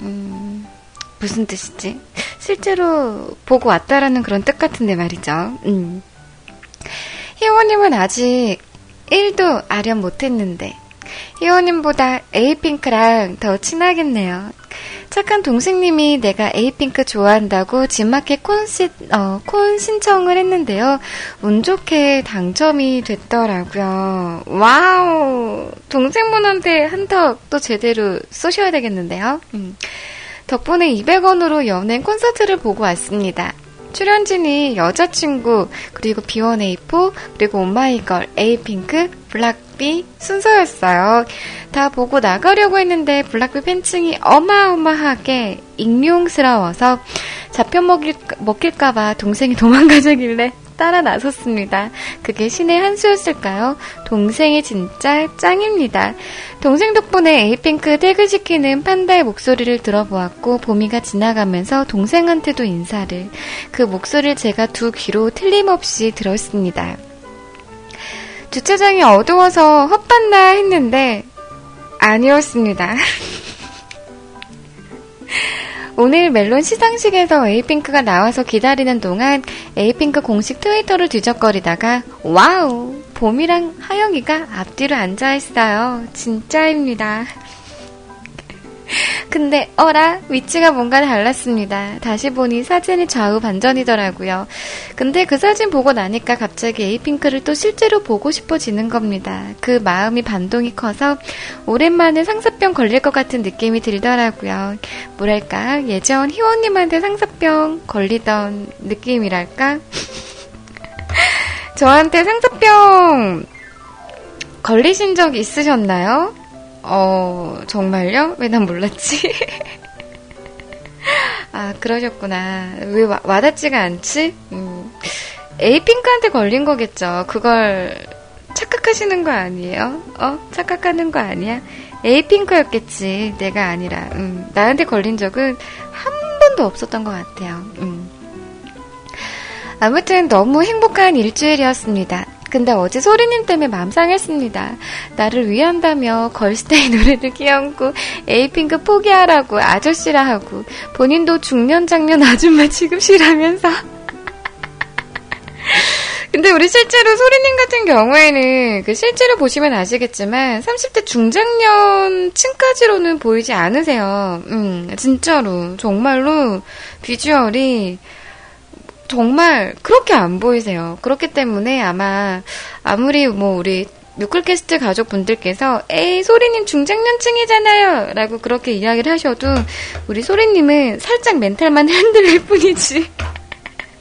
음, 무슨 뜻이지? 실제로 보고 왔다라는 그런 뜻 같은데 말이죠. 음. 희원님은 아직 1도 알현 못했는데, 희원님보다 에이핑크랑 더 친하겠네요. 착한 동생님이 내가 에이핑크 좋아한다고 지마켓 콘, 시, 어, 콘 신청을 했는데요. 운 좋게 당첨이 됐더라고요. 와우! 동생분한테 한턱 또 제대로 쏘셔야 되겠는데요. 음. 덕분에 200원으로 연예인 콘서트를 보고 왔습니다. 출연진이 여자친구, 그리고 B1A4, 그리고 오마이걸, 에이핑크, 블락비 순서였어요. 다 보고 나가려고 했는데 블락비 팬층이 어마어마하게 익명스러워서 잡혀 먹힐까봐 동생이 [LAUGHS] 도망가자길래 따라 나섰습니다. 그게 신의 한 수였을까요? 동생이 진짜 짱입니다. 동생 덕분에 에이핑크 퇴근시키는 판다의 목소리를 들어보았고 보미가 지나가면서 동생한테도 인사를 그 목소리를 제가 두 귀로 틀림없이 들었습니다. 주차장이 어두워서 헛봤나 했는데 아니었습니다. [LAUGHS] 오늘 멜론 시상식에서 에이핑크가 나와서 기다리는 동안 에이핑크 공식 트위터를 뒤적거리다가 wow 보미랑 하영이가 앞뒤로 앉아있어요. 진짜입니다. 근데 어라 위치가 뭔가 달랐습니다. 다시 보니 사진이 좌우 반전이더라고요. 근데 그 사진 보고 나니까 갑자기 에이핑크를 또 실제로 보고 싶어지는 겁니다. 그 마음이 반동이 커서 오랜만에 상사병 걸릴 것 같은 느낌이 들더라고요. 뭐랄까 예전 희원님한테 상사병 걸리던 느낌이랄까? [LAUGHS] 저한테 상사병 걸리신 적 있으셨나요? 어, 정말요? 왜 난 몰랐지? [LAUGHS] 아, 그러셨구나. 왜 와, 와닿지가 않지? 음. 에이핑크한테 걸린 거겠죠. 그걸 착각하시는 거 아니에요? 어? 착각하는 거 아니야? 에이핑크였겠지. 내가 아니라. 음. 나한테 걸린 적은 한 번도 없었던 것 같아요. 음. 아무튼 너무 행복한 일주일이었습니다. 근데 어제 소리님 때문에 맘 상했습니다. 나를 위한다며 걸스데이 노래를 끼얹고 에이핑크 포기하라고 아저씨라 하고 본인도 중년 장년 아줌마 취급시라면서 [LAUGHS] 근데 우리 실제로 소리님 같은 경우에는 그 실제로 보시면 아시겠지만 30대 중장년 층까지로는 보이지 않으세요. 음, 진짜로 정말로 비주얼이 정말 그렇게 안 보이세요. 그렇기 때문에 아마 아무리 뭐 우리 뮤클캐스트 가족분들께서 에이 소리님 중장년층이잖아요 라고 그렇게 이야기를 하셔도 우리 소리님은 살짝 멘탈만 [LAUGHS] 흔들릴 뿐이지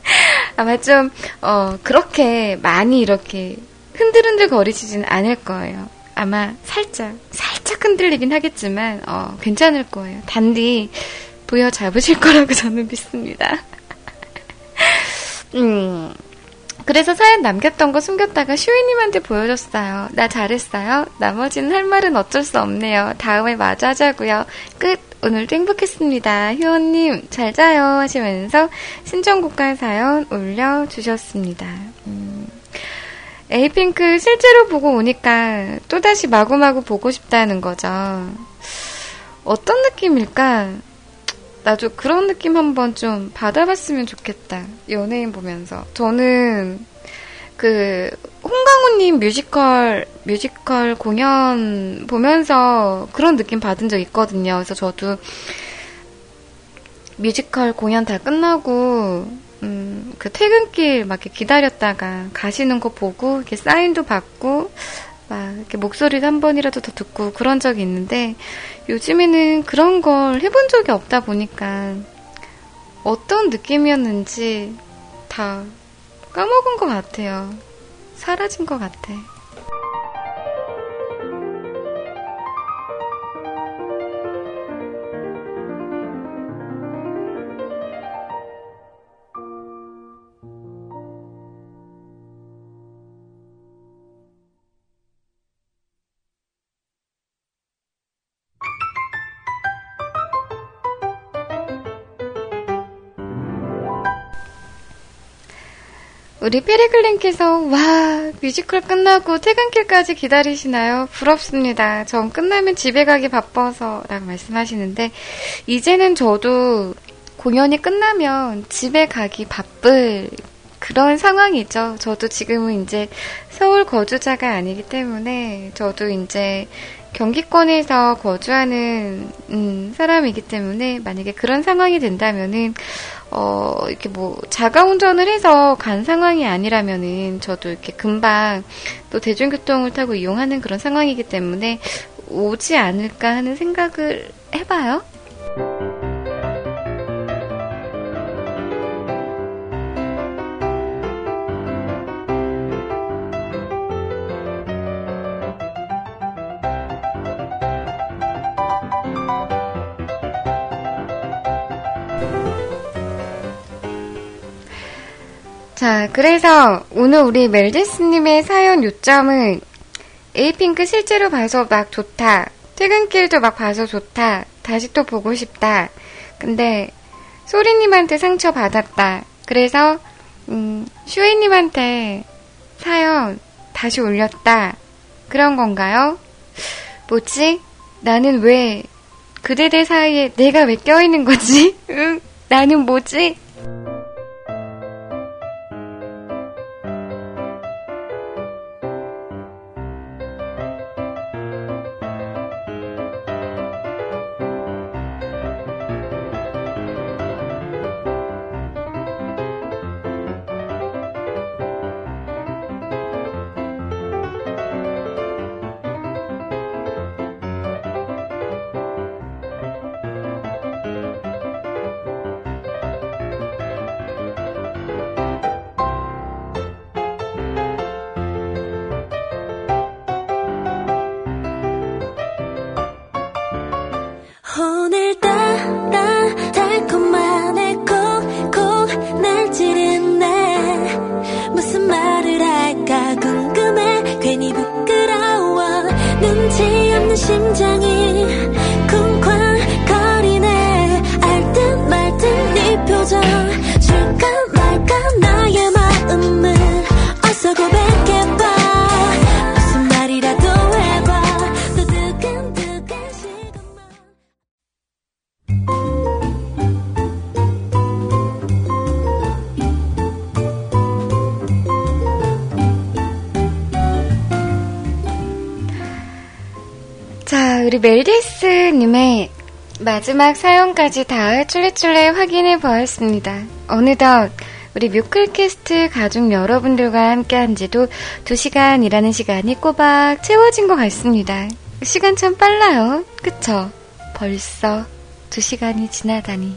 [LAUGHS] 아마 좀 어, 그렇게 많이 이렇게 흔들흔들 거리시진 않을 거예요. 아마 살짝 살짝 흔들리긴 하겠지만 어, 괜찮을 거예요. 단디 부여 잡으실 거라고 저는 믿습니다. [LAUGHS] [LAUGHS] 음. 그래서 사연 남겼던 거 숨겼다가 슈이님한테 보여줬어요. 나 잘했어요. 나머지는 할 말은 어쩔 수 없네요. 다음에 마주 하자고요. 끝. 오늘도 행복했습니다. 효원님 잘 자요 하시면서 신청곡과 사연 올려주셨습니다. 음. 에이핑크 실제로 보고 오니까 또다시 마구마구 보고 싶다는 거죠. 어떤 느낌일까? 나도 그런 느낌 한번 좀 받아봤으면 좋겠다. 연예인 보면서. 저는 그 홍광호님 뮤지컬 뮤지컬 공연 보면서 그런 느낌 받은 적 있거든요. 그래서 저도 뮤지컬 공연 다 끝나고 음, 그 퇴근길 막 이렇게 기다렸다가 가시는 거 보고 이렇게 사인도 받고 막 이렇게 목소리도 한 번이라도 더 듣고 그런 적이 있는데 요즘에는 그런 걸 해본 적이 없다 보니까 어떤 느낌이었는지 다 까먹은 것 같아요. 사라진 것 같아. 우리 페리글님께서 와 뮤지컬 끝나고 퇴근길까지 기다리시나요? 부럽습니다. 전 끝나면 집에 가기 바빠서 라고 말씀하시는데 이제는 저도 공연이 끝나면 집에 가기 바쁠 그런 상황이죠. 저도 지금은 이제 서울 거주자가 아니기 때문에 저도 이제 경기권에서 거주하는 음, 사람이기 때문에 만약에 그런 상황이 된다면은 어 이렇게 뭐 자가 운전을 해서 간 상황이 아니라면은 저도 이렇게 금방 또 대중교통을 타고 이용하는 그런 상황이기 때문에 오지 않을까 하는 생각을 해봐요. 자, 그래서 오늘 우리 멜디스님의 사연 요점은 에이핑크 실제로 봐서 막 좋다. 퇴근길도 막 봐서 좋다. 다시 또 보고 싶다. 근데 소리님한테 상처 받았다. 그래서 음, 슈이님한테 사연 다시 올렸다. 그런 건가요? 뭐지? 나는 왜 그대들 사이에 내가 왜 껴있는 거지? [LAUGHS] 응? 나는 뭐지? 우리 멜디스님의 마지막 사연까지 다 출래출래 확인해 보았습니다. 어느덧 우리 뮤클캐스트 가족 여러분들과 함께 한 지도 2시간이라는 시간이 꼬박 채워진 것 같습니다. 시간 참 빨라요. 그쵸? 벌써 2시간이 지나다니.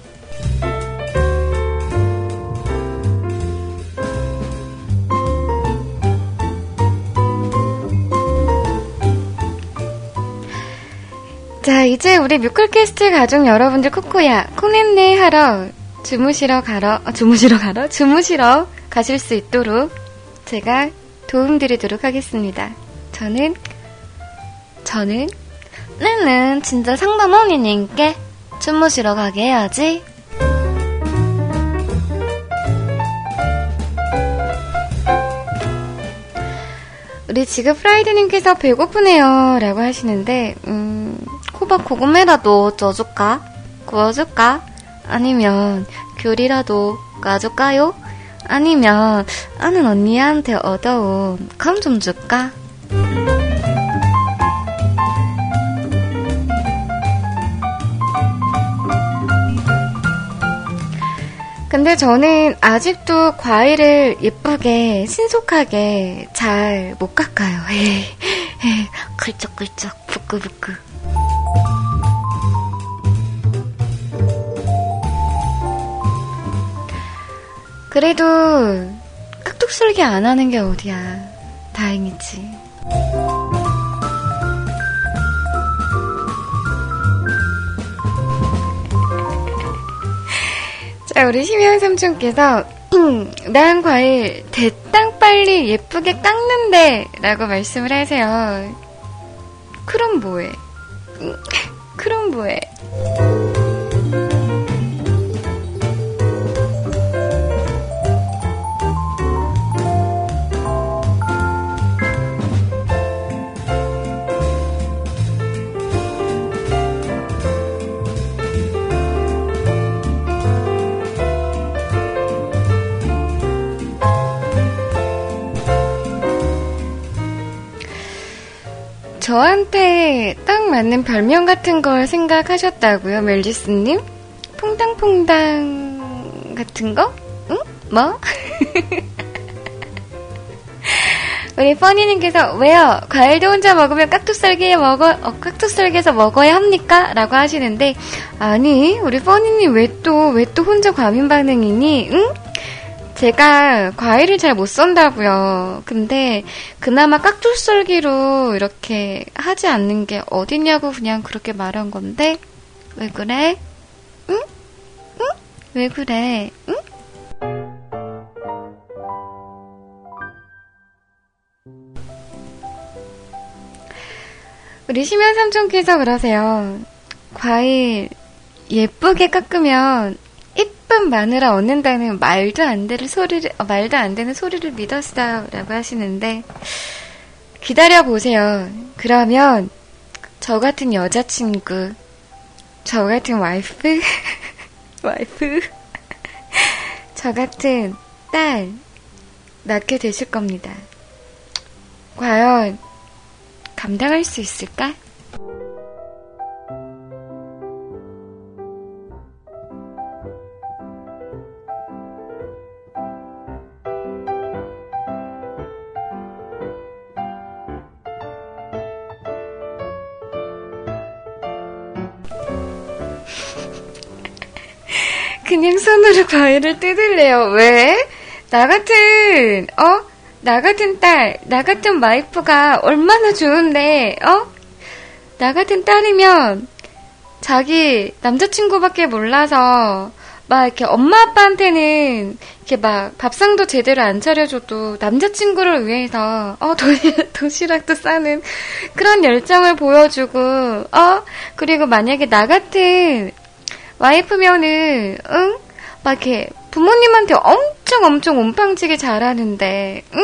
이제 우리 뮤클캐스트 가족 여러분들 코코야, 콩앤네 하러 주무시러 가러, 어, 주무시러 가러? 주무시러 가실 수 있도록 제가 도움드리도록 하겠습니다. 저는, 저는, 나는 진짜 상담 언니님께 주무시러 가게 해야지. 우리 지금 프라이드님께서 배고프네요. 라고 하시는데, 음, 호박 고구매라도 쪄줄까? 구워줄까? 아니면 귤이라도 까줄까요? 아니면 아는 언니한테 얻어온 감 좀 줄까? 근데 저는 아직도 과일을 예쁘게 신속하게 잘 못 깎아요. 글쩍글쩍 부끄부끄. 그래도 깍둑썰기 안 하는 게 어디야. 다행이지. [LAUGHS] 자, 우리 심영 삼촌께서 난 과일 대땅 빨리 예쁘게 깎는데 라고 말씀을 하세요. 그럼 뭐해? [LAUGHS] 그럼 뭐해? 저한테 딱 맞는 별명 같은 걸 생각하셨다고요, 멜리스님? 퐁당퐁당 같은 거? 응? 뭐? [LAUGHS] 우리 퍼니님께서 왜요? 과일도 혼자 먹으면 깍두썰기에 먹어 어, 깍두썰기에서 먹어야 합니까? 라고 하시는데 아니 우리 퍼니님 왜 또 왜 또 혼자 과민 반응이니? 응? 제가 과일을 잘 못 썬다고요. 근데 그나마 깍두썰기로 이렇게 하지 않는 게 어디냐고 그냥 그렇게 말한 건데 왜 그래? 응? 응? 왜 그래? 응? 우리 심연 삼촌께서 그러세요. 과일 예쁘게 깎으면 이쁜 마누라 얻는다는 말도 안 되는 소리를 어, 말도 안 되는 소리를 믿었어요라고 하시는데 기다려 보세요. 그러면 저 같은 여자친구, 저 같은 와이프, [LAUGHS] 와이프, 저 같은 딸 낳게 되실 겁니다. 과연 감당할 수 있을까? 그냥 손으로 과일을 뜯을래요. 왜? 나 같은, 어? 나 같은 딸, 나 같은 와이프가 얼마나 좋은데, 어? 나 같은 딸이면 자기 남자친구밖에 몰라서 막 이렇게 엄마 아빠한테는 이렇게 막 밥상도 제대로 안 차려줘도 남자친구를 위해서 어 도시, [LAUGHS] 도시락도 싸는 그런 열정을 보여주고 어 그리고 만약에 나 같은 와이프면은 응? 막 이렇게 부모님한테 엄청 엄청 온팡지게 잘하는데 응?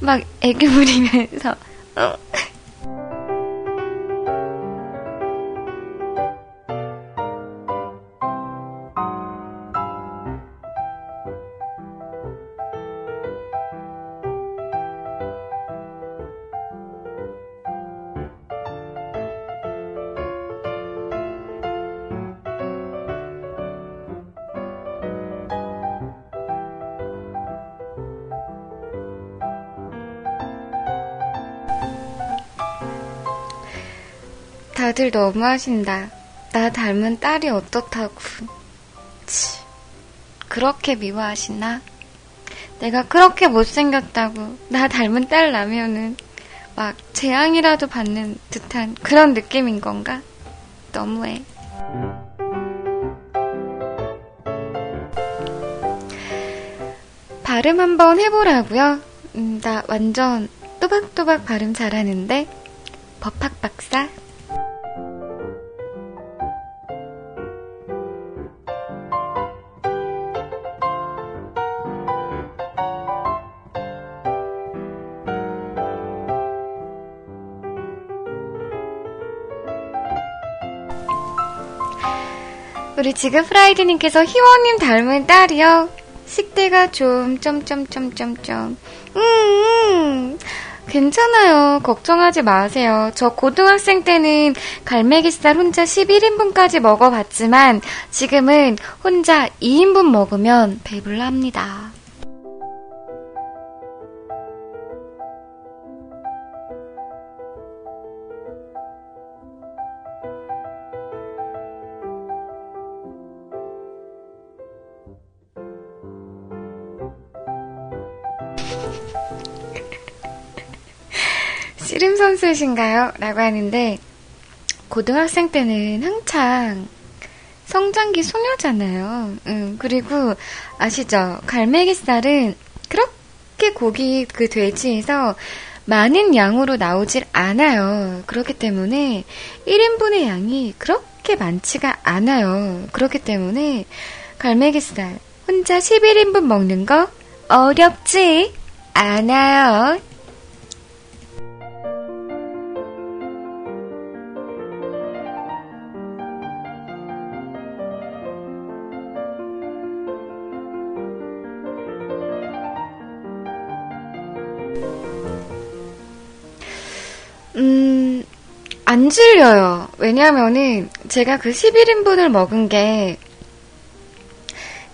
막 애교 부리면서 응? 다들 너무하신다. 나 닮은 딸이 어떻다고. 치, 그렇게 미워하시나? 내가 그렇게 못생겼다고 나 닮은 딸 나면은 막 재앙이라도 받는 듯한 그런 느낌인 건가? 너무해. 발음 한번 해보라고요? 음, 나 완전 또박또박 발음 잘하는데 법학 박사 우리 지금 프라이드님께서 희원님 닮은 딸이요. 식대가 좀, 점점점점점. 음, 음, 괜찮아요. 걱정하지 마세요. 저 고등학생 때는 갈매기살 혼자 11인분까지 먹어봤지만 지금은 혼자 2인분 먹으면 배불러합니다. 씨름 선수이신가요? 라고 하는데, 고등학생 때는 한창 성장기 소녀잖아요. 음, 그리고 아시죠? 갈매기살은 그렇게 고기 그 돼지에서 많은 양으로 나오질 않아요. 그렇기 때문에 1인분의 양이 그렇게 많지가 않아요. 그렇기 때문에 갈매기살 혼자 11인분 먹는 거 어렵지 않아요. 안 질려요. 왜냐면은 제가 그 11인분을 먹은 게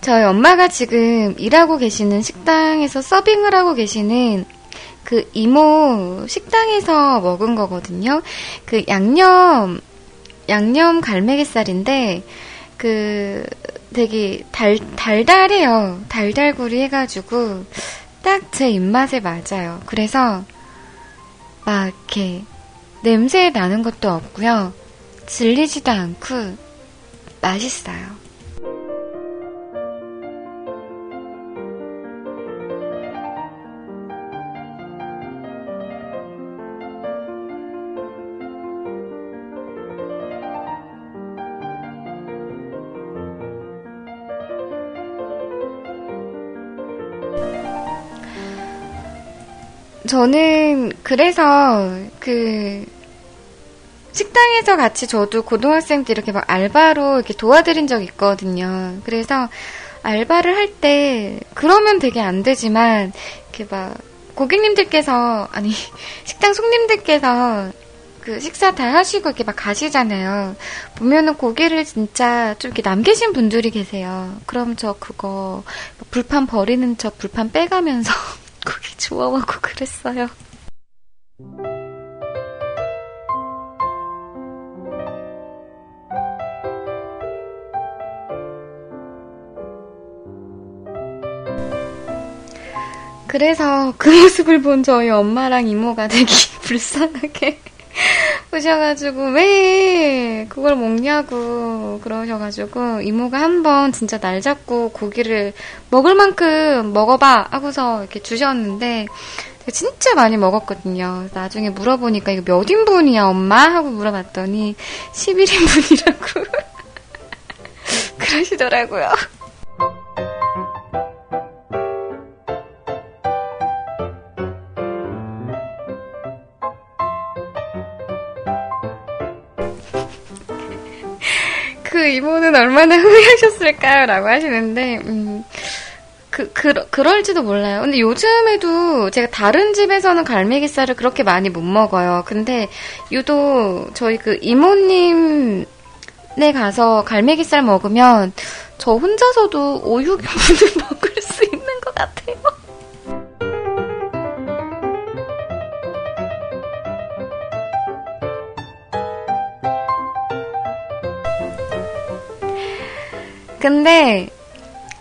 저희 엄마가 지금 일하고 계시는 식당에서 서빙을 하고 계시는 그 이모 식당에서 먹은 거거든요. 그 양념, 양념 갈매기살인데, 그 되게 달, 달달해요. 달달구리 해가지고, 딱 제 입맛에 맞아요. 그래서, 막 이렇게, 냄새 나는 것도 없고요. 질리지도 않고, 맛있어요. 저는 그래서 그 식당에서 같이 저도 고등학생 때 이렇게 막 알바로 이렇게 도와드린 적 있거든요. 그래서 알바를 할 때 그러면 되게 안 되지만 이렇게 막 고객님들께서 아니 [LAUGHS] 식당 손님들께서 그 식사 다 하시고 이렇게 막 가시잖아요. 보면은 고기를 진짜 좀 이렇게 남기신 분들이 계세요. 그럼 저 그거 불판 버리는 저 불판 빼가면서 [LAUGHS] 고기 주워먹고 그랬어요. 그래서 그 [LAUGHS] 모습을 본 저희 엄마랑 이모가 되게 [LAUGHS] 불쌍하게 [LAUGHS] 보셔가지고 왜 그걸 먹냐고 그러셔가지고 이모가 한번 진짜 날 잡고 고기를 먹을 만큼 먹어봐 하고서 이렇게 주셨는데 진짜 많이 먹었거든요. 나중에 물어보니까 이거 몇 인분이야 엄마 하고 물어봤더니 11인분이라고 [LAUGHS] 그러시더라고요. 그 이모는 얼마나 [LAUGHS] 후회하셨을까요? 라고 하시는데, 음, 그, 그, 그럴지도 몰라요. 근데 요즘에도 제가 다른 집에서는 갈매기살을 그렇게 많이 못 먹어요. 근데 유독 저희 그 이모님 네 가서 갈매기살 먹으면 저 혼자서도 5, 6인분을 [LAUGHS] 먹을 수 있는 것 같아요. 근데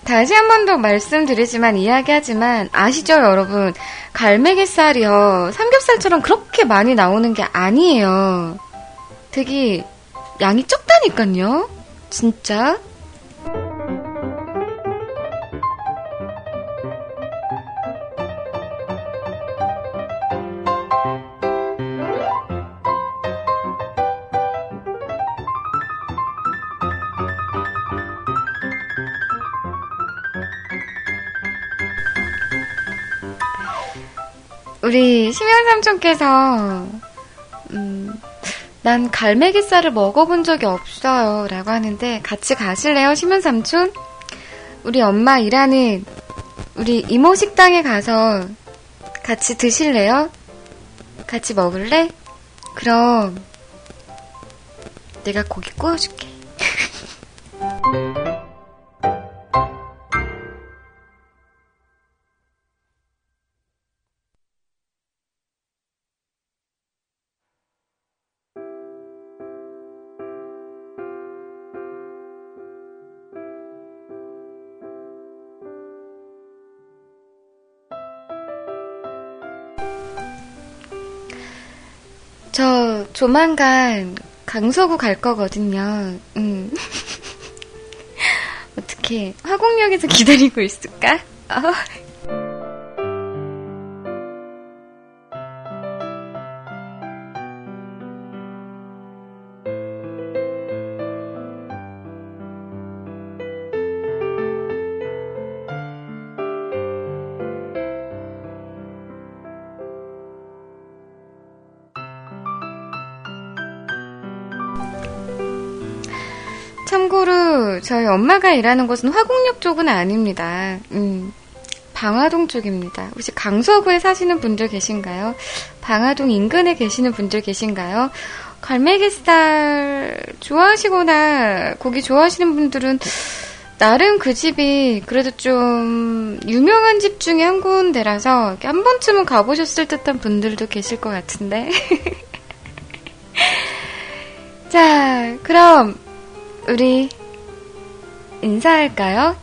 다시 한 번 더 말씀드리지만 이야기하지만 아시죠 여러분? 갈매기살이요. 삼겹살처럼 그렇게 많이 나오는 게 아니에요. 되게 양이 적다니까요. 진짜 우리 심연 삼촌께서 음, 난 갈매기살을 먹어본 적이 없어요. 라고 하는데 같이 가실래요, 심연 삼촌? 우리 엄마 일하는 우리 이모 식당에 가서 같이 드실래요? 같이 먹을래? 그럼 내가 고기 구워줄게. 조만간 강서구 갈 거거든요. 음. [LAUGHS] 어떻게 화곡역에서 기다리고 있을까? 어. 저희 엄마가 일하는 곳은 화곡역 쪽은 아닙니다. 음, 방화동 쪽입니다. 혹시 강서구에 사시는 분들 계신가요? 방화동 인근에 계시는 분들 계신가요? 갈매기살 좋아하시거나 고기 좋아하시는 분들은 나름 그 집이 그래도 좀 유명한 집 중에 한 군데라서 한 번쯤은 가보셨을 듯한 분들도 계실 것 같은데. [LAUGHS] 자, 그럼 우리 인사할까요?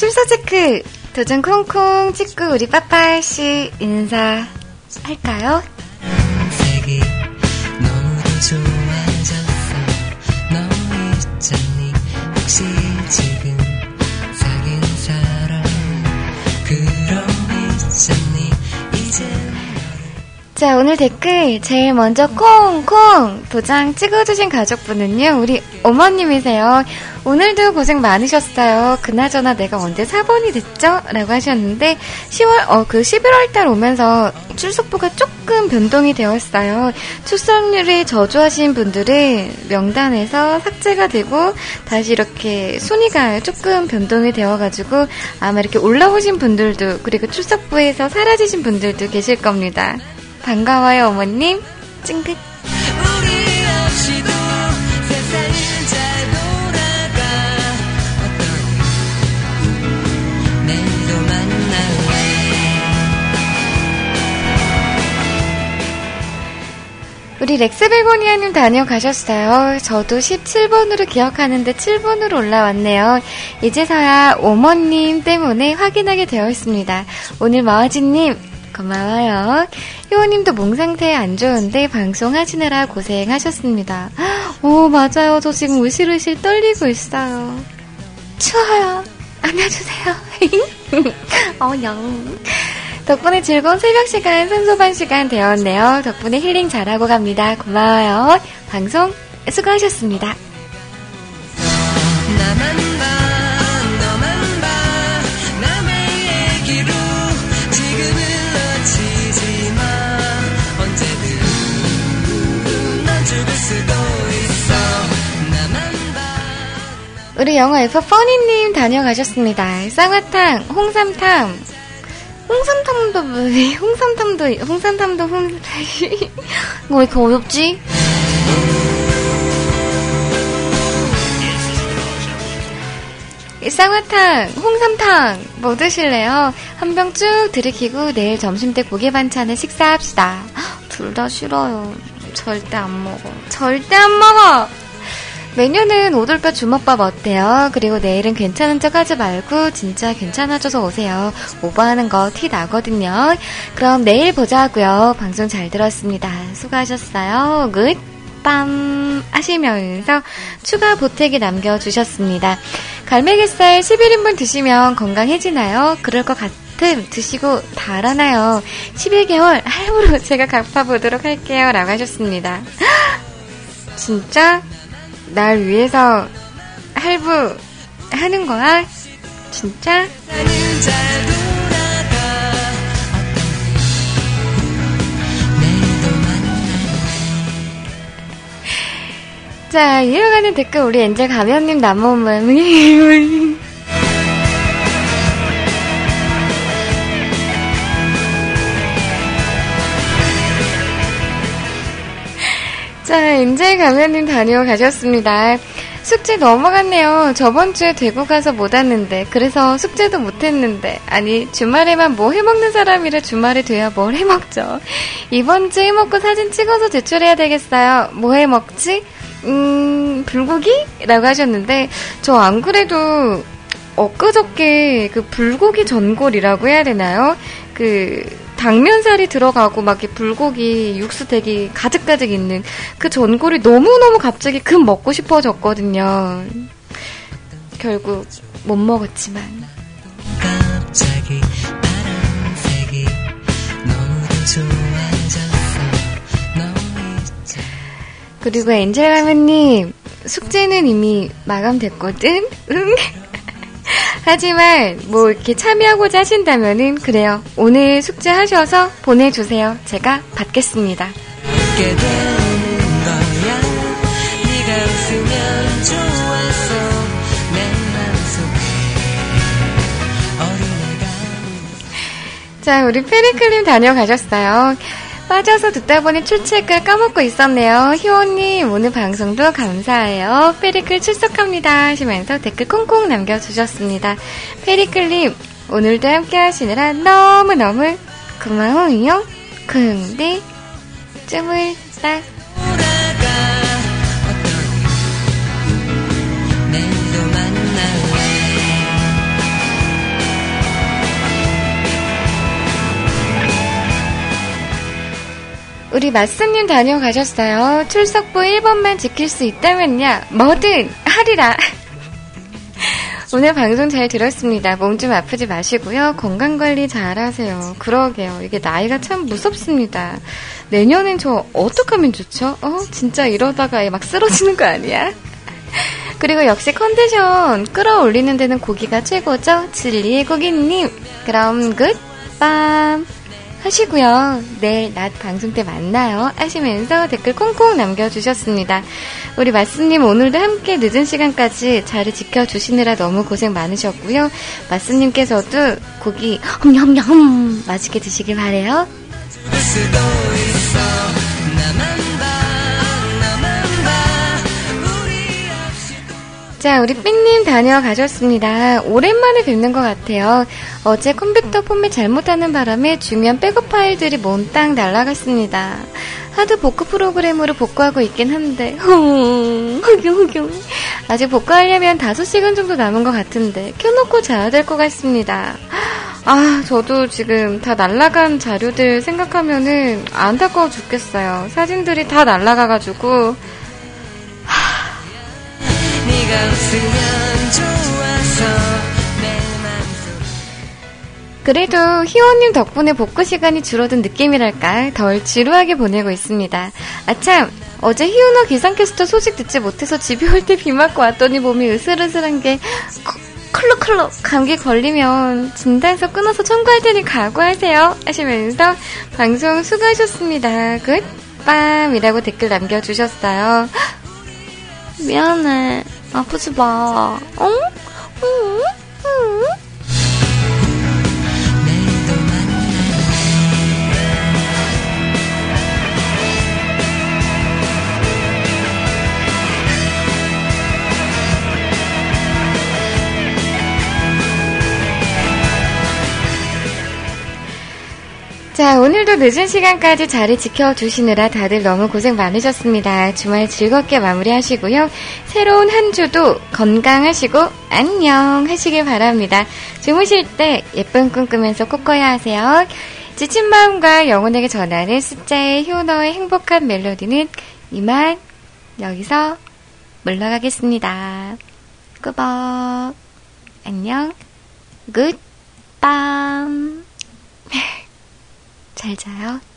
출석 체크 도전 콩콩 찍고 우리 빠빠씨 인사할까요? 자, 오늘 댓글 제일 먼저 콩콩 도장 찍어주신 가족분은요, 우리 어머님이세요. 오늘도 고생 많으셨어요. 그나저나 내가 언제 4번이 됐죠? 라고 하셨는데, 10월, 어, 그 11월 달 오면서 출석부가 조금 변동이 되었어요. 출석률이 저조하신 분들은 명단에서 삭제가 되고, 다시 이렇게 순위가 조금 변동이 되어가지고, 아마 이렇게 올라오신 분들도, 그리고 출석부에서 사라지신 분들도 계실 겁니다. 반가워요, 어머님. 찡긋. 우리 렉스벨고니아님 다녀가셨어요. 저도 17번으로 기억하는데 7번으로 올라왔네요. 이제서야 어머님 때문에 확인하게 되어 있습니다. 오늘 마아지님 고마워요. 효우님도 몸 상태 안 좋은데 방송하시느라 고생하셨습니다. 오, 맞아요. 저 지금 으실으실 떨리고 있어요. 추워요. 안아주세요. [LAUGHS] 어, 영. 덕분에 즐거운 새벽 시간, 산소반 시간 되었네요. 덕분에 힐링 잘하고 갑니다. 고마워요. 방송 수고하셨습니다. 우리 F 퍼니님 다녀가셨습니다. 쌍화탕, 홍삼탕, 홍삼탕도 뭐지? [LAUGHS] 홍삼탕도, 홍삼탕도 홍, [LAUGHS] 뭐 이렇게 어렵지? 쌍화탕, 홍삼탕 뭐 드실래요? 한 병 쭉 들이키고 내일 점심 때 고기 반찬을 식사합시다. [GASPS] 둘 다 싫어요. 절대 안 먹어. 절대 안 먹어! 메뉴는 오돌뼈 주먹밥 어때요? 그리고 내일은 괜찮은 척 하지 말고 진짜 괜찮아져서 오세요. 오버하는 거 티 나거든요. 그럼 내일 보자고요. 방송 잘 들었습니다. 수고하셨어요. good 밤 하시면서 추가 보태기 남겨주셨습니다. 갈매기살 11인분 드시면 건강해지나요? 그럴 것 같 음 드시고 달아나요. 11개월 할부로 [LAUGHS] 제가 갚아보도록 할게요. 라고 하셨습니다. [GASPS] 진짜? 날 위해서 할부 하는 거야? 진짜? 자, 이어가는 댓글 우리 엔젤 가면님 남모문. 자, 엔젤 가면님 다녀가셨습니다. 숙제 넘어갔네요. 저번 주에 대구 가서 못 왔는데, 그래서 숙제도 못 했는데, 아니, 주말에만 뭐 해먹는 사람이라 주말에 돼야 뭘 해먹죠. 이번 주 해먹고 사진 찍어서 제출해야 되겠어요. 뭐 해먹지? 음, 불고기? 라고 하셨는데, 저 안 그래도 엊그저께 그 불고기 전골이라고 해야 되나요? 그, 당면살이 들어가고 막 이렇게 불고기 육수 되게 가득가득 있는 그 전골이 너무너무 갑자기 급 먹고 싶어졌거든요. 결국 못 먹었지만. 갑자기 파란색이 너무도 좋아졌어. 그리고 엔젤 가면님 숙제는 이미 마감됐거든? 응? 하지만 뭐 이렇게 참여하고자 하신다면은 그래요. 오늘 숙제 하셔서 보내주세요. 제가 받겠습니다. 자, 우리 페리클님 다녀가셨어요. 빠져서 듣다 보니 출첵을 까먹고 있었네요. 희원님, 오늘 방송도 감사해요. 페리클 출석합니다. 하시면서 댓글 콩콩 남겨주셨습니다. 페리클님, 오늘도 함께 하시느라 너무너무 고마워요. 근데, 쯤을 딱 우리 마스님 다녀가셨어요. 출석부 1번만 지킬 수 있다면요. 뭐든 하리라. [LAUGHS] 오늘 방송 잘 들었습니다. 몸 좀 아프지 마시고요. 건강 관리 잘 하세요. 그러게요. 이게 나이가 참 무섭습니다. 내년엔 저 어떡 하면 좋죠? 어? 진짜 이러다가 막 쓰러지는 거 아니야? [LAUGHS] 그리고 역시 컨디션 끌어올리는 데는 고기가 최고죠? 진리의 고기님. 그럼 굿밤. 하시고요. 내일 낮 방송 때 만나요. 하시면서 댓글 콩콩 남겨주셨습니다. 우리 마스님 오늘도 함께 늦은 시간까지 자리 지켜주시느라 너무 고생 많으셨고요. 마스님께서도 고기 험험험 맛있게 드시길 바래요. 자, 우리 삐님 다녀가셨습니다. 오랜만에 뵙는 것 같아요. 어제 컴퓨터 포맷 잘못하는 바람에 중요한 백업 파일들이 몬땅 날아갔습니다. 하드 복구 프로그램으로 복구하고 있긴 한데, [LAUGHS] 흑용흑용. 아직 복구하려면 5시간 정도 남은 것 같은데, 켜놓고 자야 될 것 같습니다. 아, 저도 지금 다 날라간 자료들 생각하면은 안타까워 죽겠어요. 사진들이 다 날라가가지고, 그래도 희원님 덕분에 복구 시간이 줄어든 느낌이랄까 덜 지루하게 보내고 있습니다. 아참 어제 희은호 기상캐스터 소식 듣지 못해서 집에 올 때 비 맞고 왔더니 몸이 으슬으슬한 게 컬럭컬럭 감기 걸리면 진단서 끊어서 청구할 테니 각오하세요 하시면서 방송 수고하셨습니다. 굿밤이라고 댓글 남겨주셨어요. 미안해. 아프지 마. 응? 응? 응? 자, 오늘도 늦은 시간까지 자리 지켜주시느라 다들 너무 고생 많으셨습니다. 주말 즐겁게 마무리하시고요. 새로운 한 주도 건강하시고 안녕 하시길 바랍니다. 주무실 때 예쁜 꿈 꾸면서 꼭 꺼야 하세요. 지친 마음과 영혼에게 전하는 숫자의 효너의 행복한 멜로디는 이만 여기서 물러가겠습니다. 꾸벅 안녕 굿밤 [LAUGHS] 잘 자요.